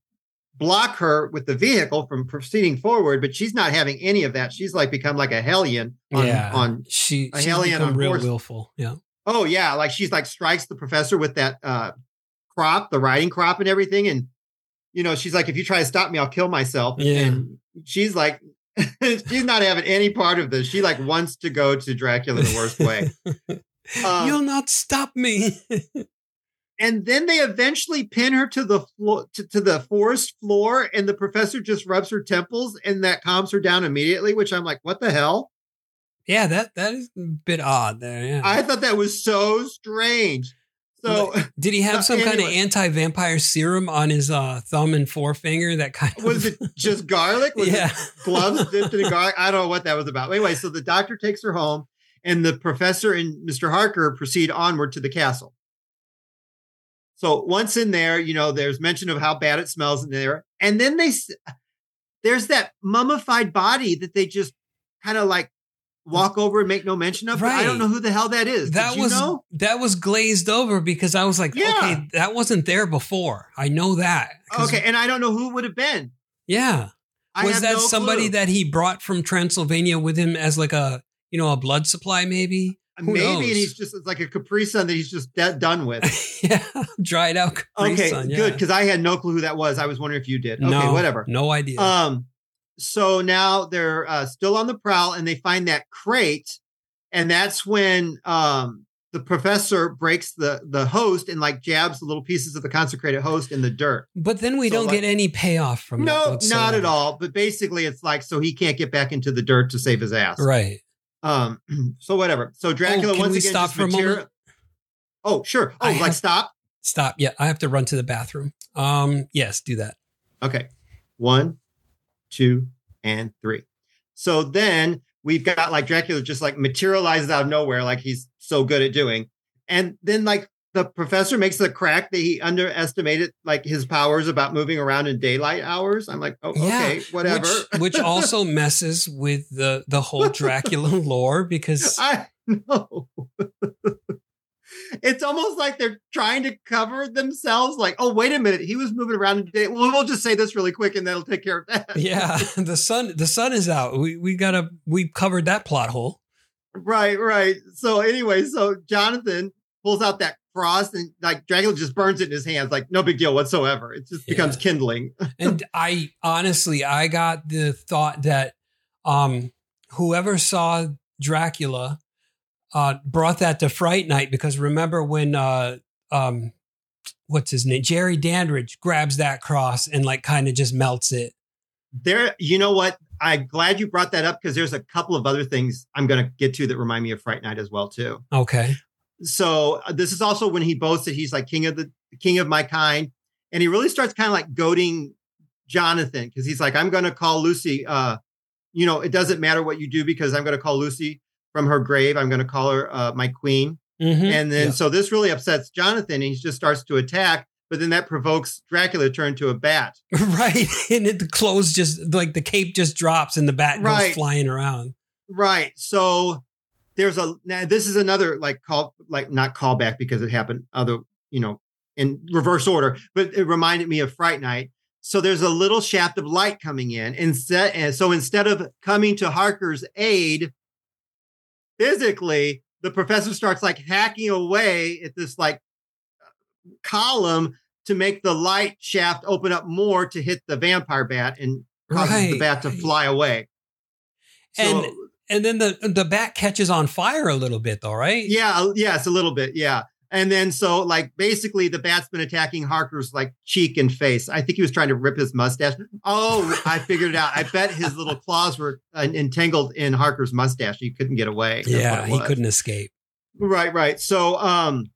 block her with the vehicle from proceeding forward. But she's not having any of that. She's like become like a hellion on, yeah. on she a she's hellion on real horse. willful. Yeah. Oh yeah, like she's like strikes the professor with that uh crop, the riding crop and everything. And you know, she's like, if you try to stop me, I'll kill myself. Yeah. And she's like, she's not having any part of this. She like wants to go to Dracula the worst way. Um, You'll not stop me. and then they eventually pin her to the floor to, to the forest floor, and the professor just rubs her temples, and that calms her down immediately. Which I'm like, what the hell? yeah, that that is a bit odd there. Yeah. I thought that was so strange. So Did he have some kind of anti-vampire serum on his uh, thumb and forefinger? That kind of was it just garlic? Was yeah. it gloves dipped in garlic? I don't know what that was about. Anyway, so the doctor takes her home, and the professor and Mr. Harker proceed onward to the castle. So once in there, you know, there's mention of how bad it smells in there, and then they there's that mummified body that they just kind of like walk over and make no mention of. but I don't know who the hell that is. that Did you was know? that was glazed over because I was like, Yeah. okay, that wasn't there before. I know that. Okay, and I don't know who it would have been. Yeah. I was that no somebody clue. that he brought from Transylvania with him as like a you know a blood supply maybe? Who maybe knows? and he's just it's like a Capri Sun that he's just de- done with. yeah, dried out. Capri Okay, Sun, yeah. good because I had no clue who that was. I was wondering if you did. Okay, no, whatever. No idea. Um, so now they're uh, still on the prowl and they find that crate, and that's when um the professor breaks the the host and like jabs the little pieces of the consecrated host in the dirt. but then we so, don't like- get any payoff from that No, not at all. But basically, it's like so he can't get back into the dirt to save his ass. Right. Um. So whatever. So Dracula can once we again stop for a moment? material- Oh sure. Oh, I like have- stop. Stop. Yeah, I have to run to the bathroom. Um. Yes, do that. Okay. One, two, and three. So then we've got like Dracula just like materializes out of nowhere, like he's so good at doing. And then like the professor makes the crack that he underestimated like his powers about moving around in daylight hours. I'm like, oh, Yeah, okay, whatever. Which, which also messes with the the whole Dracula lore because I know. it's almost like they're trying to cover themselves. Like, oh, wait a minute, he was moving around in day. Well, we'll just say this really quick, and that'll take care of that. yeah, the sun the sun is out. We we gotta we covered that plot hole. Right, right. So anyway, so Jonathan pulls out that cross and like Dracula just burns it in his hands, like no big deal whatsoever. It just becomes kindling. and I honestly, I got the thought that um, whoever saw Dracula uh, brought that to Fright Night because remember when uh, um, what's his name, Jerry Dandridge grabs that cross and like kind of just melts it. There, you know what? I'm glad you brought that up because there's a couple of other things I'm going to get to that remind me of Fright Night as well too. Okay, So uh, this is also when he boasts that he's like king of the king of my kind, and he really starts kind of like goading Jonathan because he's like, I'm going to call Lucy. Uh, you know, it doesn't matter what you do because I'm going to call Lucy from her grave. I'm going to call her uh, my queen. Mhm. And then Yeah. so this really upsets Jonathan. And he just starts to attack, but then that provokes Dracula to turn to a bat. right, and it, the clothes just like the cape just drops and the bat Right. goes flying around. Right. So there's a now this is another like call like not callback because it happened other, you know, in reverse order, but it reminded me of Fright Night. So there's a little shaft of light coming in. Instead, and so instead of coming to Harker's aid physically, the professor starts like hacking away at this like column to make the light shaft open up more to hit the vampire bat and causes the bat to fly away. And and then the the bat catches on fire a little bit though, right? Yeah, yes, a little bit. Yeah. And then so like basically the bat's been attacking Harker's like cheek and face. I think he was trying to rip his mustache. Oh, I figured it out. I bet his little claws were uh, entangled in Harker's mustache. He couldn't get away. That's yeah, he couldn't escape. Right, right. So um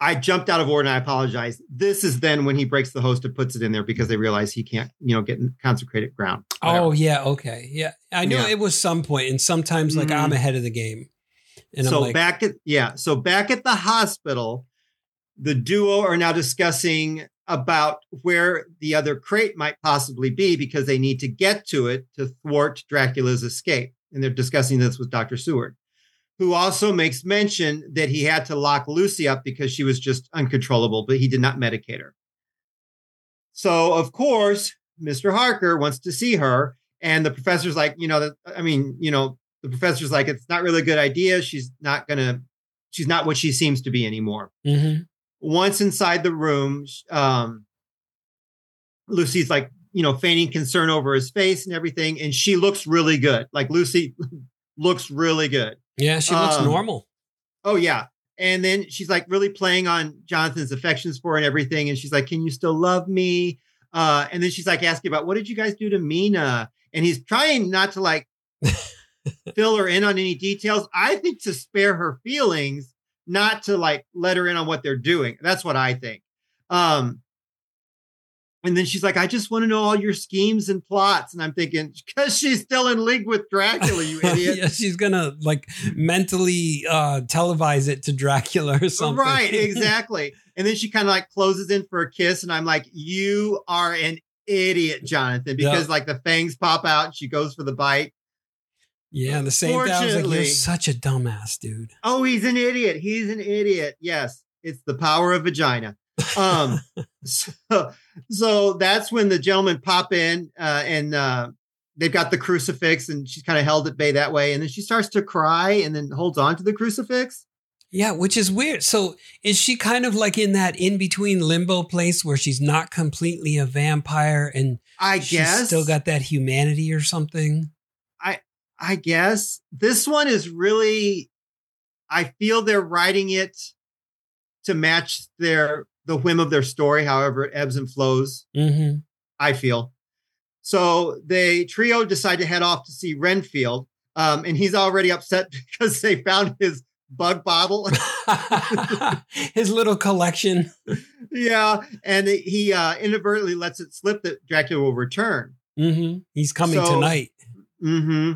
I jumped out of order and I apologize. This is then when he breaks the host and puts it in there because they realize he can't, you know, get in consecrated ground. Oh yeah, okay, yeah. I knew Yeah. it was some point, and sometimes like Mhm. I'm ahead of the game, and so I'm like, back at yeah, so back at the hospital, the duo are now discussing about where the other crate might possibly be because they need to get to it to thwart Dracula's escape. And they're discussing this with Dr. Seward, who also makes mention that he had to lock Lucy up because she was just uncontrollable, but he did not medicate her. So, of course, Mr. Harker wants to see her. And the professor's like, you know, I mean, you know, the professor's like, it's not really a good idea. She's not going to, she's not what she seems to be anymore. Mm-hmm. Once inside the room, um, Lucy's like, you know, feigning concern over his face and everything. And she looks really good. Like Lucy looks really good. Yeah, she looks Um, normal. Oh, yeah. And then she's like really playing on Jonathan's affections for her and everything. And she's like, Can you still love me? Uh, and then she's like asking about what did you guys do to Mina? And he's trying not to like fill her in on any details. I think to spare her feelings, not to like let her in on what they're doing. That's what I think. Um, and then she's like, I just want to know all your schemes and plots. And I'm thinking, because she's still in league with Dracula, you idiot. yeah, she's gonna like mentally uh televise it to Dracula or something. Right, exactly. and then she kind of like closes in for a kiss, and I'm like, "You are an idiot, Jonathan," because Yep. like the fangs pop out, and she goes for the bite. yeah, the same thing. Like, you're such a dumbass, dude. Oh, he's an idiot. He's an idiot. Yes, it's the power of vagina. Um, so, so that's when the gentlemen pop in, uh, and uh, they've got the crucifix, and she's kind of held at bay that way, and then she starts to cry, and then holds on to the crucifix. Yeah, which is weird. So is she kind of like in that in between limbo place where she's not completely a vampire and I she's guess still got that humanity or something? I I guess this one is really I feel they're writing it to match their the whim of their story, however it ebbs and flows, Mm-hmm. I feel. So they trio decide to head off to see Renfield. Um, and he's already upset because they found his bug bottle. His little collection. yeah. And he uh, inadvertently lets it slip that Dracula will return. Mm-hmm. He's coming So- tonight. hmm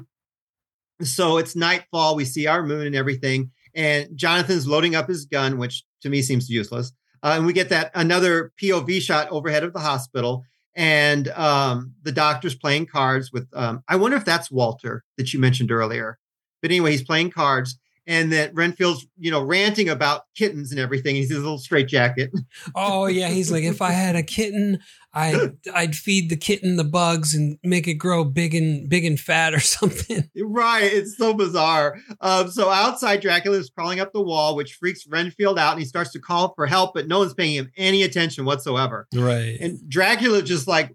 So it's nightfall. We see our moon and everything, and Jonathan's loading up his gun, which to me seems useless. Uh, and we get that another POV shot overhead of the hospital, and um, the doctor's playing cards with. Um, I wonder if that's Walter that you mentioned earlier. But anyway, he's playing cards, and that Renfield's you know ranting about kittens and everything. He's in his little straight jacket. Oh yeah, he's like, if I had a kitten, I'd I'd feed the kitten the bugs and make it grow big and big and fat or something. Right. It's so bizarre. Um, so outside, Dracula is crawling up the wall, which freaks Renfield out, and he starts to call for help, but no one's paying him any attention whatsoever. Right. And Dracula just like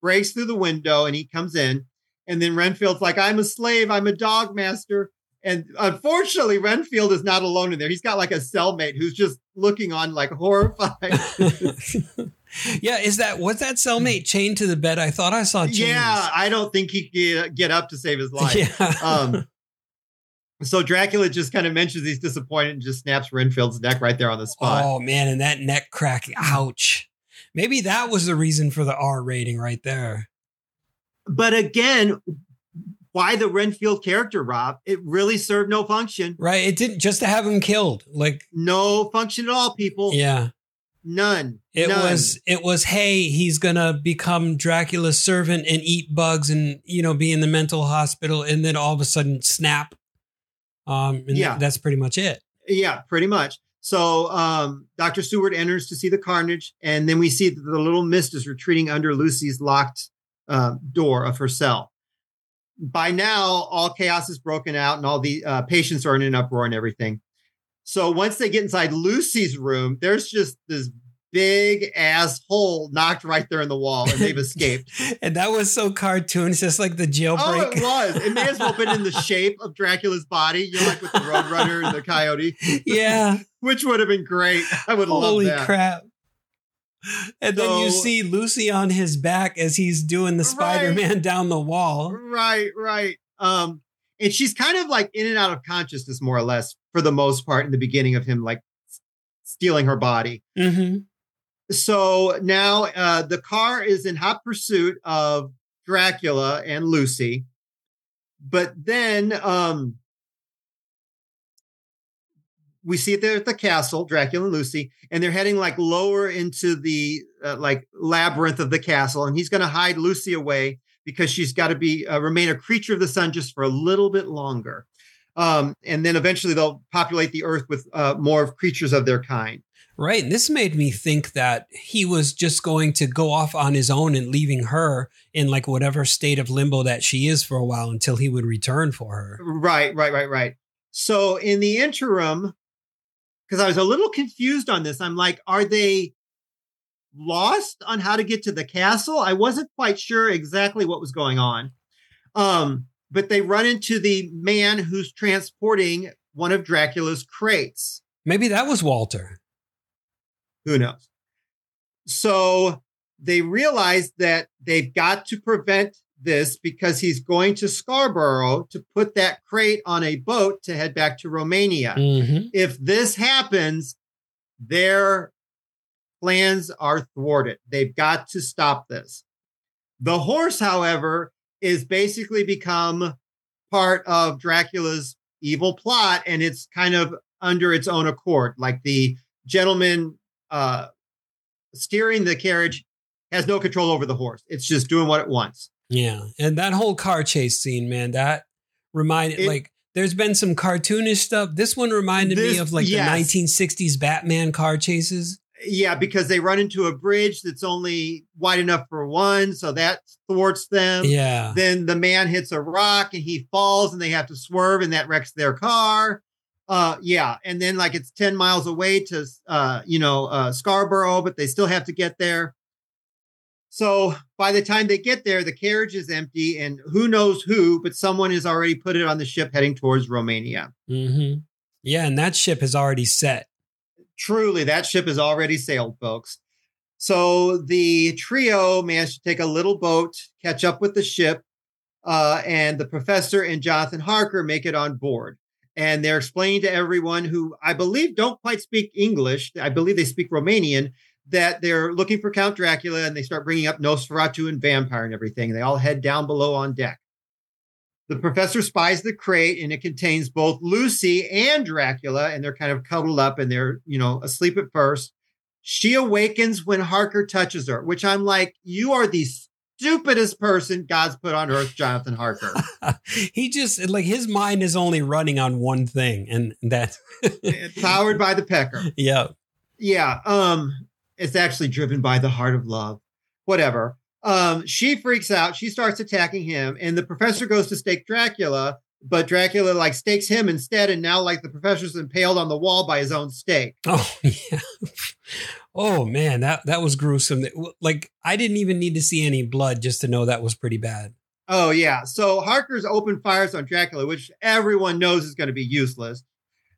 breaks through the window and he comes in. And then Renfield's like, I'm a slave, I'm a dog master. And unfortunately, Renfield is not alone in there. He's got like a cellmate who's just looking on like horrified. yeah, is that was that cellmate chained to the bed? I thought I saw chains. yeah, I don't think he could get, up to save his life. Yeah. Um, so Dracula just kind of mentions he's disappointed and just snaps Renfield's neck right there on the spot. oh man, and that neck crack. Ouch. Maybe that was the reason for the R rating right there. But again, why the Renfield character, Rob? It really served no function. Right. It didn't just to have him killed. Like, No function at all, people. yeah. None. It None. was it was hey, he's gonna become Dracula's servant and eat bugs and you know be in the mental hospital and then all of a sudden snap. Um and Yeah. that- that's pretty much it. Yeah, pretty much. So um, Dr. Seward enters to see the carnage, and then we see that the little mist is retreating under Lucy's locked uh, door of her cell. By now, all chaos is broken out, and all the uh, patients are in an uproar and everything. So once they get inside Lucy's room, there's just this big ass hole knocked right there in the wall, and they've escaped. And that was so cartoon. It's just like the jailbreak. Oh, it was. It may as well have been in the shape of Dracula's body, you know, like with the Roadrunner and the Coyote, yeah. which would have been great. I would love Holy that. Holy crap. And then you see Lucy on his back as he's doing the Spider-Man down the wall. Right, right. Um, and she's kind of like in and out of consciousness, more or less, for the most part, in the beginning of him like stealing her body. hmm So now uh, the car is in hot pursuit of Dracula and Lucy, but then um, we see it there at the castle, Dracula and Lucy, and they're heading like lower into the uh, like labyrinth of the castle, and he's going to hide Lucy away because she's got to be uh, remain a creature of the sun just for a little bit longer. Um, and then eventually they'll populate the earth with uh, more of creatures of their kind. Right. And this made me think that he was just going to go off on his own and leaving her in like whatever state of limbo that she is for a while until he would return for her. Right, right, right, right. So in the interim, because I was a little confused on this, I'm like, are they lost on how to get to the castle? I wasn't quite sure exactly what was going on. Um, but they run into the man who's transporting one of Dracula's crates. Maybe that was Walter. Who knows? So they realize that they've got to prevent this because he's going to Scarborough to put that crate on a boat to head back to Romania. Mm-hmm. If this happens, their plans are thwarted. They've got to stop this. The horse, however, is basically become part of Dracula's evil plot and it's kind of under its own accord. Like the gentleman uh, steering the carriage has no control over the horse. It's just doing what it wants. Yeah. And that whole car chase scene, man, that reminded It- like there's been some cartoonish stuff. This one reminded me of like yes. the 1960s Batman car chases. Yeah, because they run into a bridge that's only wide enough for one, so that thwarts them. Yeah. Then the man hits a rock and he falls, and they have to swerve, and that wrecks their car. Uh, yeah, and then like it's ten miles away to uh, you know, uh, Scarborough, but they still have to get there. So by the time they get there, the carriage is empty, and who knows who, but someone has already put it on the ship heading towards Romania. Mm-hmm. Yeah. And that ship has already set. truly that ship has already sailed folks so the trio managed to take a little boat catch up with the ship uh, and the professor and jonathan harker make it on board and they're explaining to everyone who i believe don't quite speak english i believe they speak romanian that they're looking for count dracula and they start bringing up nosferatu and vampire and everything they all head down below on deck the professor spies the crate and it contains both Lucy and Dracula, and they're kind of cuddled up and they're, you know, asleep at first. She awakens when Harker touches her, which I'm like, you are the stupidest person God's put on earth, Jonathan Harker. he just like his mind is only running on one thing, and that Powered by the pecker. yeah. Yeah. Um, it's actually driven by the heart of love. Whatever. Um, she freaks out. She starts attacking him, and the professor goes to stake Dracula, but Dracula like stakes him instead, and now like the professor's impaled on the wall by his own stake. Oh yeah. Oh man, that that was gruesome. Like I didn't even need to see any blood just to know that was pretty bad. Oh yeah. So Harker's open fires on Dracula, which everyone knows is going to be useless.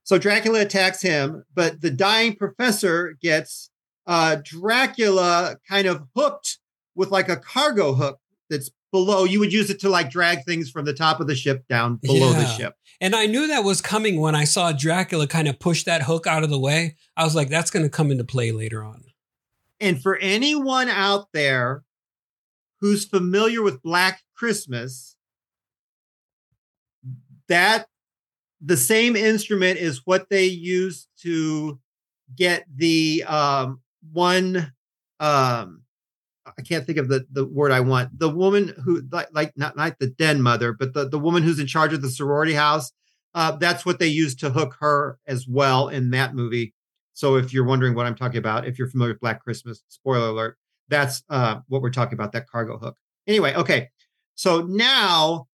So Dracula attacks him, but the dying professor gets uh, Dracula kind of hooked with like a cargo hook that's below. You would use it to like drag things from the top of the ship down below the ship. And I knew that was coming when I saw Dracula kind of push that hook out of the way. I was like, that's going to come into play later on. And for anyone out there who's familiar with Black Christmas, that the same instrument is what they use to get the um, one um, I can't think of the, the word I want. The woman who like, like not not the den mother, but the, the woman who's in charge of the sorority house. Uh, that's what they use to hook her as well in that movie. So if you're wondering what I'm talking about, if you're familiar with Black Christmas, spoiler alert, that's uh, what we're talking about, that cargo hook. Anyway, okay. So now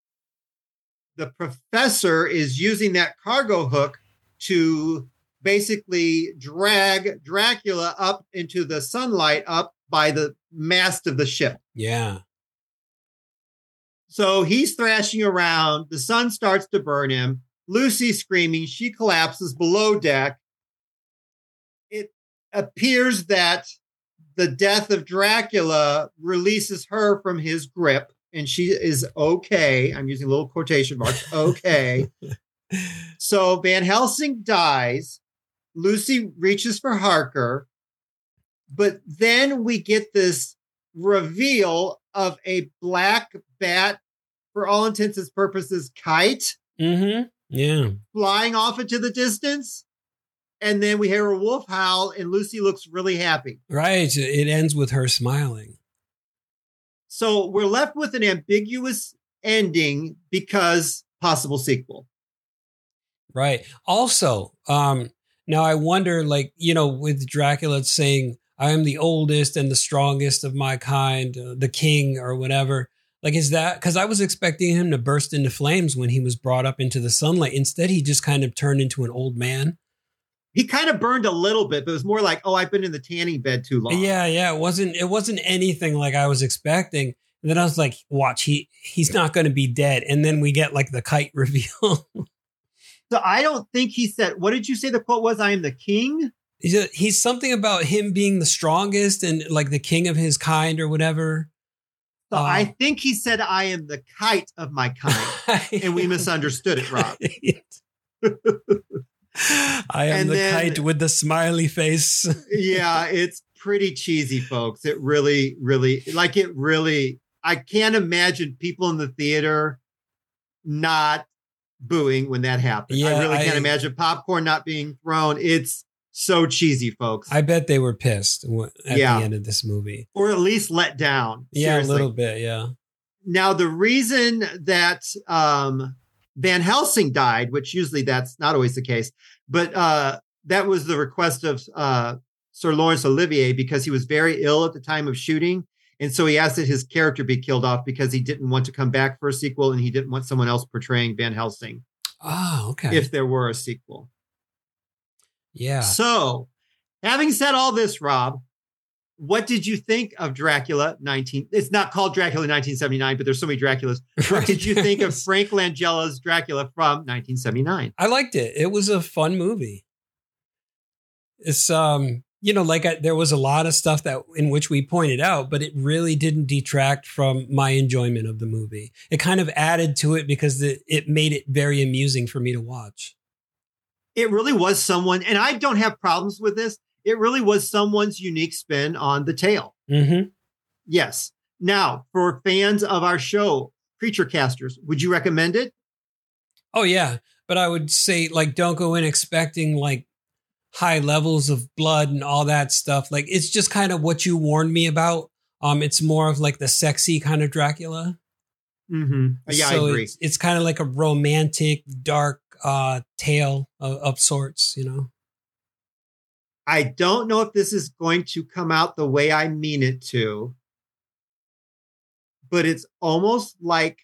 the professor is using that cargo hook to basically drag Dracula up into the sunlight up by the mast of the ship. Yeah. So he's thrashing around. The sun starts to burn him. Lucy screaming. She collapses below deck. It appears that the death of Dracula releases her from his grip, and she is okay. I'm using little quotation marks. Okay. so Van Helsing dies. Lucy reaches for Harker. But then we get this reveal of a black bat, for all intents and purposes, kite Mm-hmm. Yeah. flying off into the distance. and then we hear a wolf howl, and Lucy looks really happy. Right. It ends with her smiling. So we're left with an ambiguous ending because possible sequel. Right. Also, um, now I wonder, like, you know, with Dracula saying, I am the oldest and the strongest of my kind, uh, the king or whatever. Like, is that because I was expecting him to burst into flames when he was brought up into the sunlight? Instead, he just kind of turned into an old man. He kind of burned a little bit, but it was more like, oh, I've been in the tanning bed too long. Yeah, yeah. It wasn't it wasn't anything like I was expecting. And then I was like, watch, he he's not gonna be dead. And then we get like the kite reveal. So I don't think he said, what did you say the quote was? I am the king? he's, a- he's something about him being the strongest and like the king of his kind or whatever. So Uh, I think he said, I am the kite of my kind. and we misunderstood it, Rob. I am And the then- kite with the smiley face. yeah, it's pretty cheesy, folks. It really, really, like it really, I can't imagine people in the theater not booing when that happened. Yeah, I really can't imagine popcorn not being thrown. It's so cheesy, folks. I bet they were pissed at Yeah. the end of this movie. or at least let down. Yeah, Seriously. a little bit. Yeah. Now, the reason that um, Van Helsing died, which usually that's not always the case, but uh, that was the request of uh, Sir Laurence Olivier because he was very ill at the time of shooting. And so he asked that his character be killed off because he didn't want to come back for a sequel and he didn't want someone else portraying Van Helsing Oh, okay. if there were a sequel. yeah. So, having said all this, Rob, what did you think of Dracula 19? It's not called Dracula 1979, but there's so many Draculas. What did you think of Frank Langella's Dracula from 1979? I liked it. It was a fun movie. It's um, you know, like I, there was a lot of stuff that in which we pointed out, but it really didn't detract from my enjoyment of the movie. It kind of added to it because it, it made it very amusing for me to watch. It really was someone, and I don't have problems with this. It really was someone's unique spin on the tale. Mm-hmm. Yes. Now, for fans of our show, Creature Casters, would you recommend it? Oh yeah, but I would say like don't go in expecting like high levels of blood and all that stuff. Like it's just kind of what you warned me about. Um, it's more of like the sexy kind of Dracula. Mm-hmm. Yeah, so I agree. It's, it's kind of like a romantic, dark uh tale of, of sorts, you know. I don't know if this is going to come out the way I mean it to, but it's almost like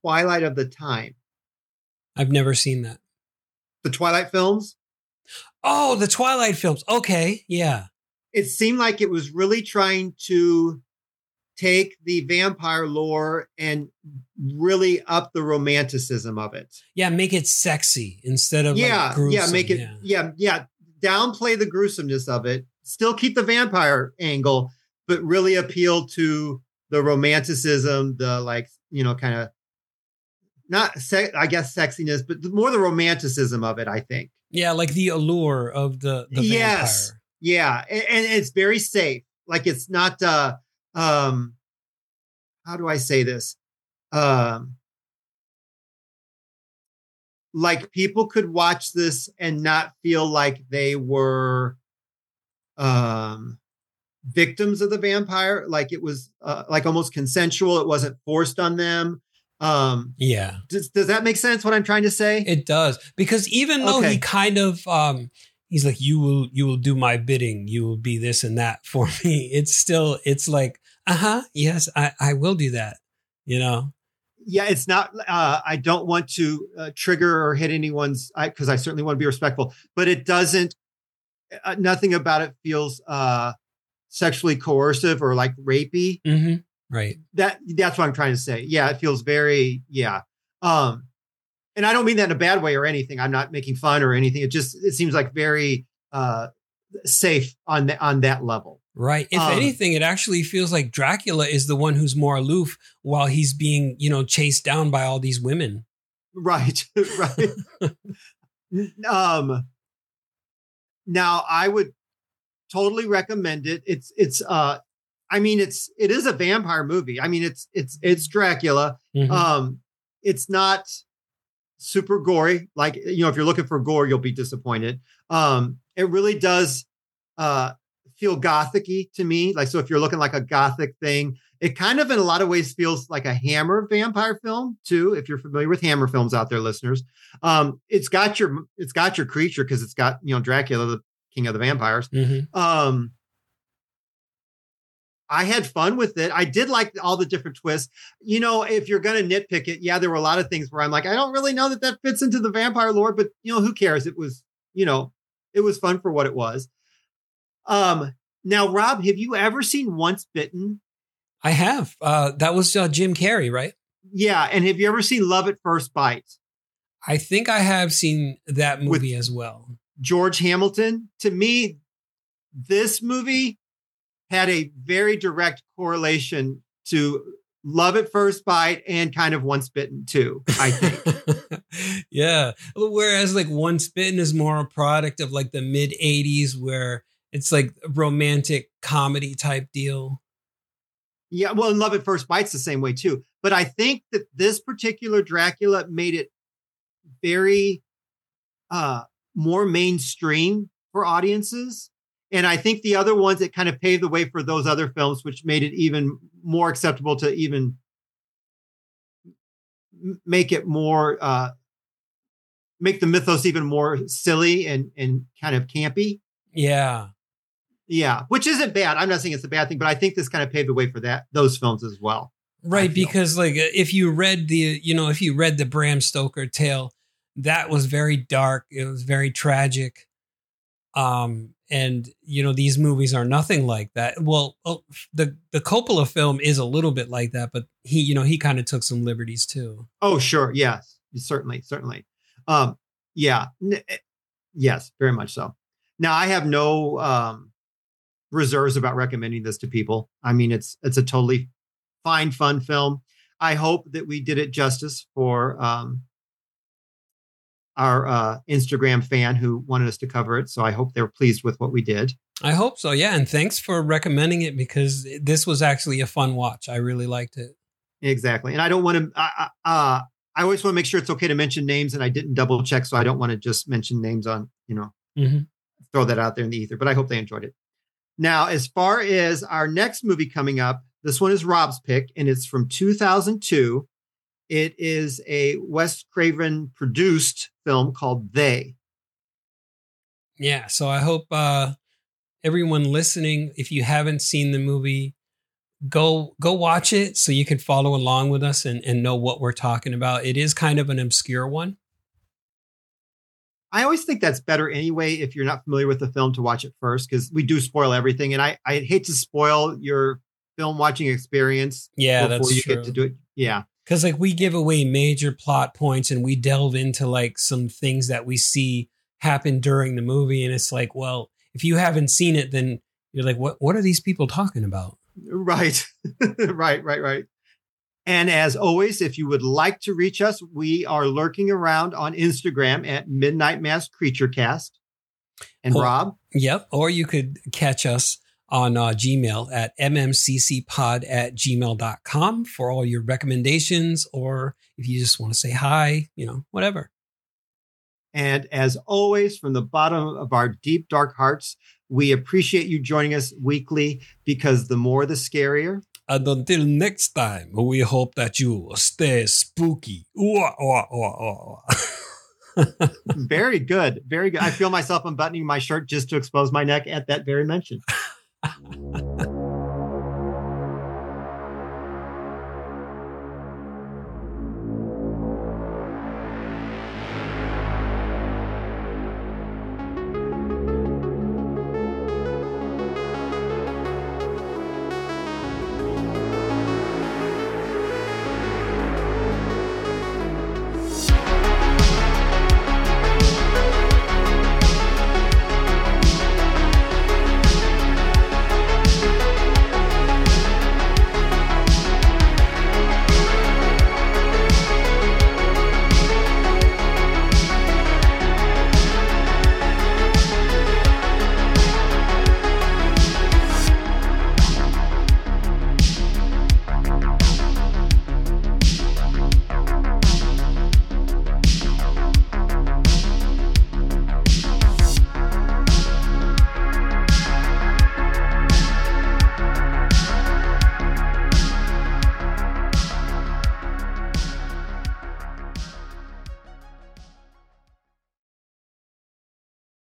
Twilight of the Time. I've never seen that. The Twilight films, Oh, the Twilight films. Okay, yeah. it seemed like it was really trying to take the vampire lore and really up the romanticism of it. Yeah, make it sexy instead of yeah, like gruesome. yeah, make it yeah. yeah, yeah, downplay the gruesomeness of it. Still keep the vampire angle, but really appeal to the romanticism, the like, you know, kind of not se- I guess sexiness, but more the romanticism of it, I think. Yeah, like the allure of the the Yes. vampire. Yeah, and, it's very safe. Like it's not uh um how do I say this? Um like people could watch this and not feel like they were um victims of the vampire like it was uh, like almost consensual it wasn't forced on them um Yeah. does, does that make sense what i'm trying to say It does because even though Okay. he kind of um he's like you will you will do my bidding you will be this and that for me it's still it's like uh-huh yes I I will do that you know yeah it's not uh i don't want to uh, trigger or hit anyone's because I, certainly want to be respectful but it doesn't uh, nothing about it feels uh sexually coercive or like rapey mm-hmm. Right. That that's what i'm trying to say. Yeah it feels very yeah. Um and i don't mean that in a bad way or anything. I'm not making fun or anything. It just it seems like very uh safe on the, on that level. Right. If Um, anything it actually feels like Dracula is the one who's more aloof while he's being you know chased down by all these women. Right, right. um now I would totally recommend it. It's it's uh I mean it's it is a vampire movie. I mean it's it's it's Dracula. Mhm. Um it's not super gory. Like you know, if you're looking for gore, you'll be disappointed. Um, it really does uh, feel gothicy to me. Like so, if you're looking like a gothic thing, it kind of in a lot of ways feels like a Hammer vampire film too. If you're familiar with Hammer films out there, listeners, um, it's got your it's got your creature because it's got you know Dracula, the king of the vampires. Mhm. Um, I had fun with it. I did like all the different twists. You know, if you're going to nitpick it, yeah, there were a lot of things where I'm like, I don't really know that that fits into the vampire lore, but you know, who cares? It was, you know, it was fun for what it was. Um, now, Rob, have you ever seen Once Bitten? I have. Uh, that was uh, Jim Carrey, right? Yeah, and have you ever seen Love at First Bite? I think I have seen that With- movie as well. George Hamilton. To me, this movie had a very direct correlation to Love at First Bite and kind of Once Bitten too. I think. yeah. Whereas like Once Bitten is more a product of like the mid 80s where it's like a romantic comedy type deal. yeah, well, and Love at First Bite's the same way too. But I think that this particular Dracula made it very uh more mainstream for audiences. And I think the other ones that kind of paved the way for those other films, which made it even more acceptable to even make it more uh make the mythos even more silly and and kind of campy. Yeah. Yeah, which isn't bad. I'm not saying it's a bad thing, but I think this kind of paved the way for that those films as well. Right. Because like uh, if you read the, you know, if you read the Bram Stoker tale, that was very dark. It was very tragic. Um, and you know, these movies are nothing like that. Well, oh, the, the Coppola film is a little bit like that, but he, you know, he kind of took some liberties too. Oh, sure. Yes. Certainly. Certainly. Um, yeah. N- eh, yes, very much so. Now I have no um reserves about recommending this to people. I mean, it's it's a totally fine, fun film. I hope that we did it justice for um our uh Instagram fan who wanted us to cover it. So I hope they're pleased with what we did. I hope so. Yeah. And thanks for recommending it because this was actually a fun watch. I really liked it. Exactly. And I don't want to I, I- uh I always want to make sure it's okay to mention names and I didn't double check so I don't want to just mention names on, you know, Mhm. throw that out there in the ether, but I hope they enjoyed it. Now, as far as our next movie coming up, this one is Rob's pick and it's from 2002. It is a Wes Craven produced film called They. Yeah, so I hope uh, everyone listening, if you haven't seen the movie, go go watch it so you can follow along with us and, and know what we're talking about. It is kind of an obscure one. I always think that's better anyway if you're not familiar with the film to watch it first because we do spoil everything and I I hate to spoil your film watching experience Yeah, before that's you true. get to do it. Yeah. Because like we give away major plot points and we delve into like some things that we see happen during the movie, and it's like, well, if you haven't seen it, then you're like, what what are these people talking about? Right. right, right, right. And as always, if you would like to reach us, we are lurking around on Instagram at Midnight Mass Creature Cast. And Well- Rob, Yep. Or you could catch us on uh, Gmail at mmccpod at gmail.com for all your recommendations, or if you just want to say hi, you know, whatever. and as always, from the bottom of our deep, dark hearts, we appreciate you joining us weekly because the more the scarier. And until next time, we hope that you stay spooky. Wah, wah, wah. very good. Very good. I feel myself unbuttoning my shirt just to expose my neck at that very mention. Ha ha ha ha.